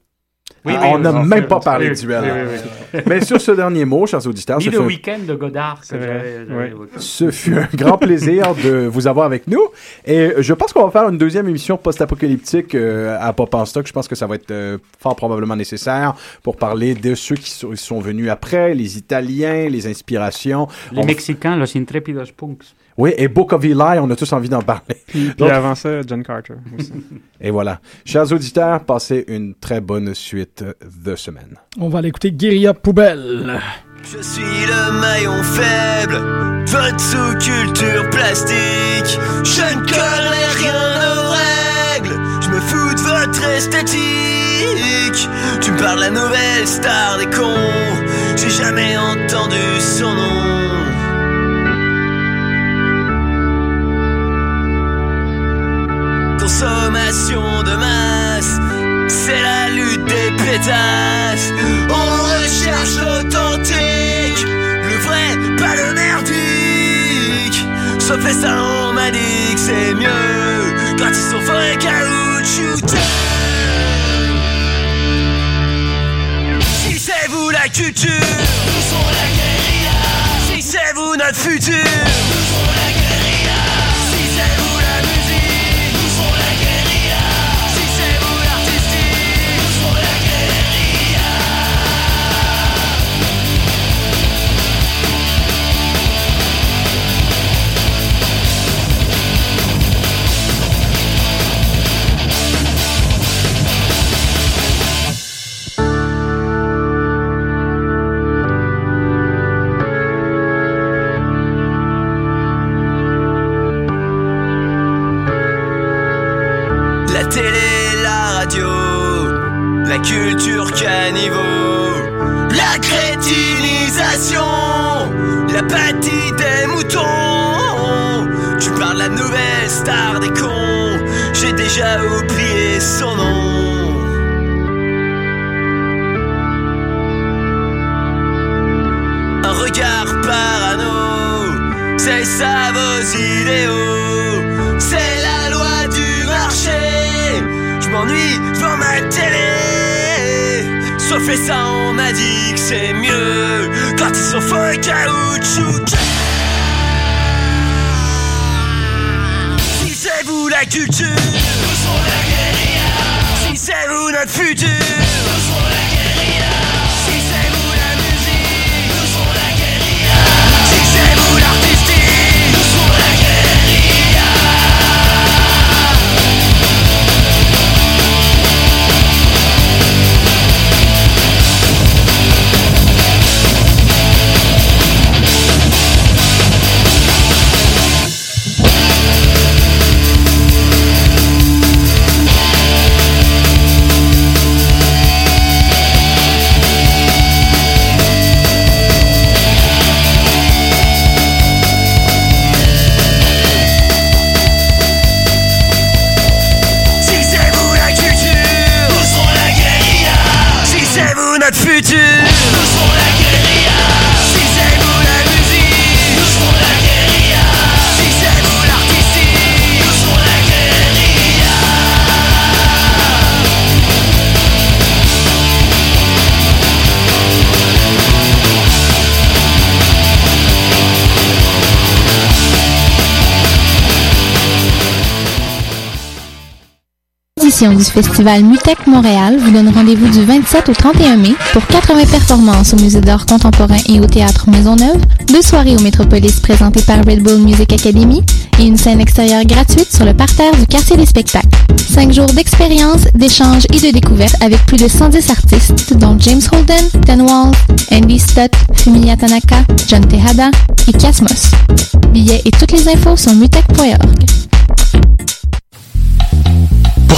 Oui, Ah, oui, on n'a oui, même pas parlé de duel. oui, oui, Mais sur ce dernier mot, chers auditeurs, Ni le week-end de Godard. que vrai, ce fut un grand plaisir de vous avoir avec nous. Et je pense qu'on va faire une deuxième émission post-apocalyptique euh, à Pop en Stock. Je pense que ça va être euh, fort probablement nécessaire pour parler de ceux qui sont, venus après, les Italiens, les inspirations. Les On- Mexicains, los intrépidos punks. Oui, et Book of Eli, on a tous envie d'en parler. Puis, puis avant ça, John Carter aussi. Et voilà. Chers auditeurs, passez une très bonne suite de semaine. On va aller écouter Guérilla Poubelle. Je suis le maillon faible de votre sous-culture plastique. Je ne connais rien aux règles. Je me fous de votre esthétique. Tu me parles la nouvelle star des cons. J'ai jamais entendu son nom. Consommation de masse, c'est la lutte des pétasses. On recherche l'authentique, le vrai, pas le merdique. Sauf les ça, on m'a dit que c'est mieux quand ils sont forêts caoutchouteux. Si c'est vous la culture, nous sommes la guérilla. Si c'est vous notre futur, nous sommes la guérilla. Crétinisation, l'apathie des moutons. Tu parles star des cons, j'ai déjà oublié son nom. Un regard parano, c'est ça vos idéaux, Sauf et ça, on m'a dit que c'est mieux quand ils sont faux et caoutchouc. Si c'est vous la culture, nous serons la guérilla. Si c'est vous notre futur, du festival Mutec Montréal vous donne rendez-vous du 27 au 31 mai pour 80 performances au Musée d'art contemporain et au Théâtre Maisonneuve, deux soirées au Métropolis présentées par Red Bull Music Academy et une scène extérieure gratuite sur le parterre du quartier des spectacles. Cinq jours d'expérience, d'échanges et de découvertes avec plus de 110 artistes dont James Holden, Ten Walls, Andy Stott, Fumiya Tanaka, John Tejada et Kiasmos. Billets et toutes les infos sur mutec.org.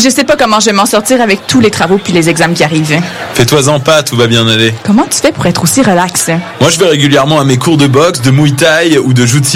Je sais pas comment je vais m'en sortir avec tous les travaux puis les examens qui arrivent. Fais-toi-en pas, tout va bien aller. Comment tu fais pour être aussi relax? Moi, je vais régulièrement à mes cours de boxe, de muay thai ou de jutsu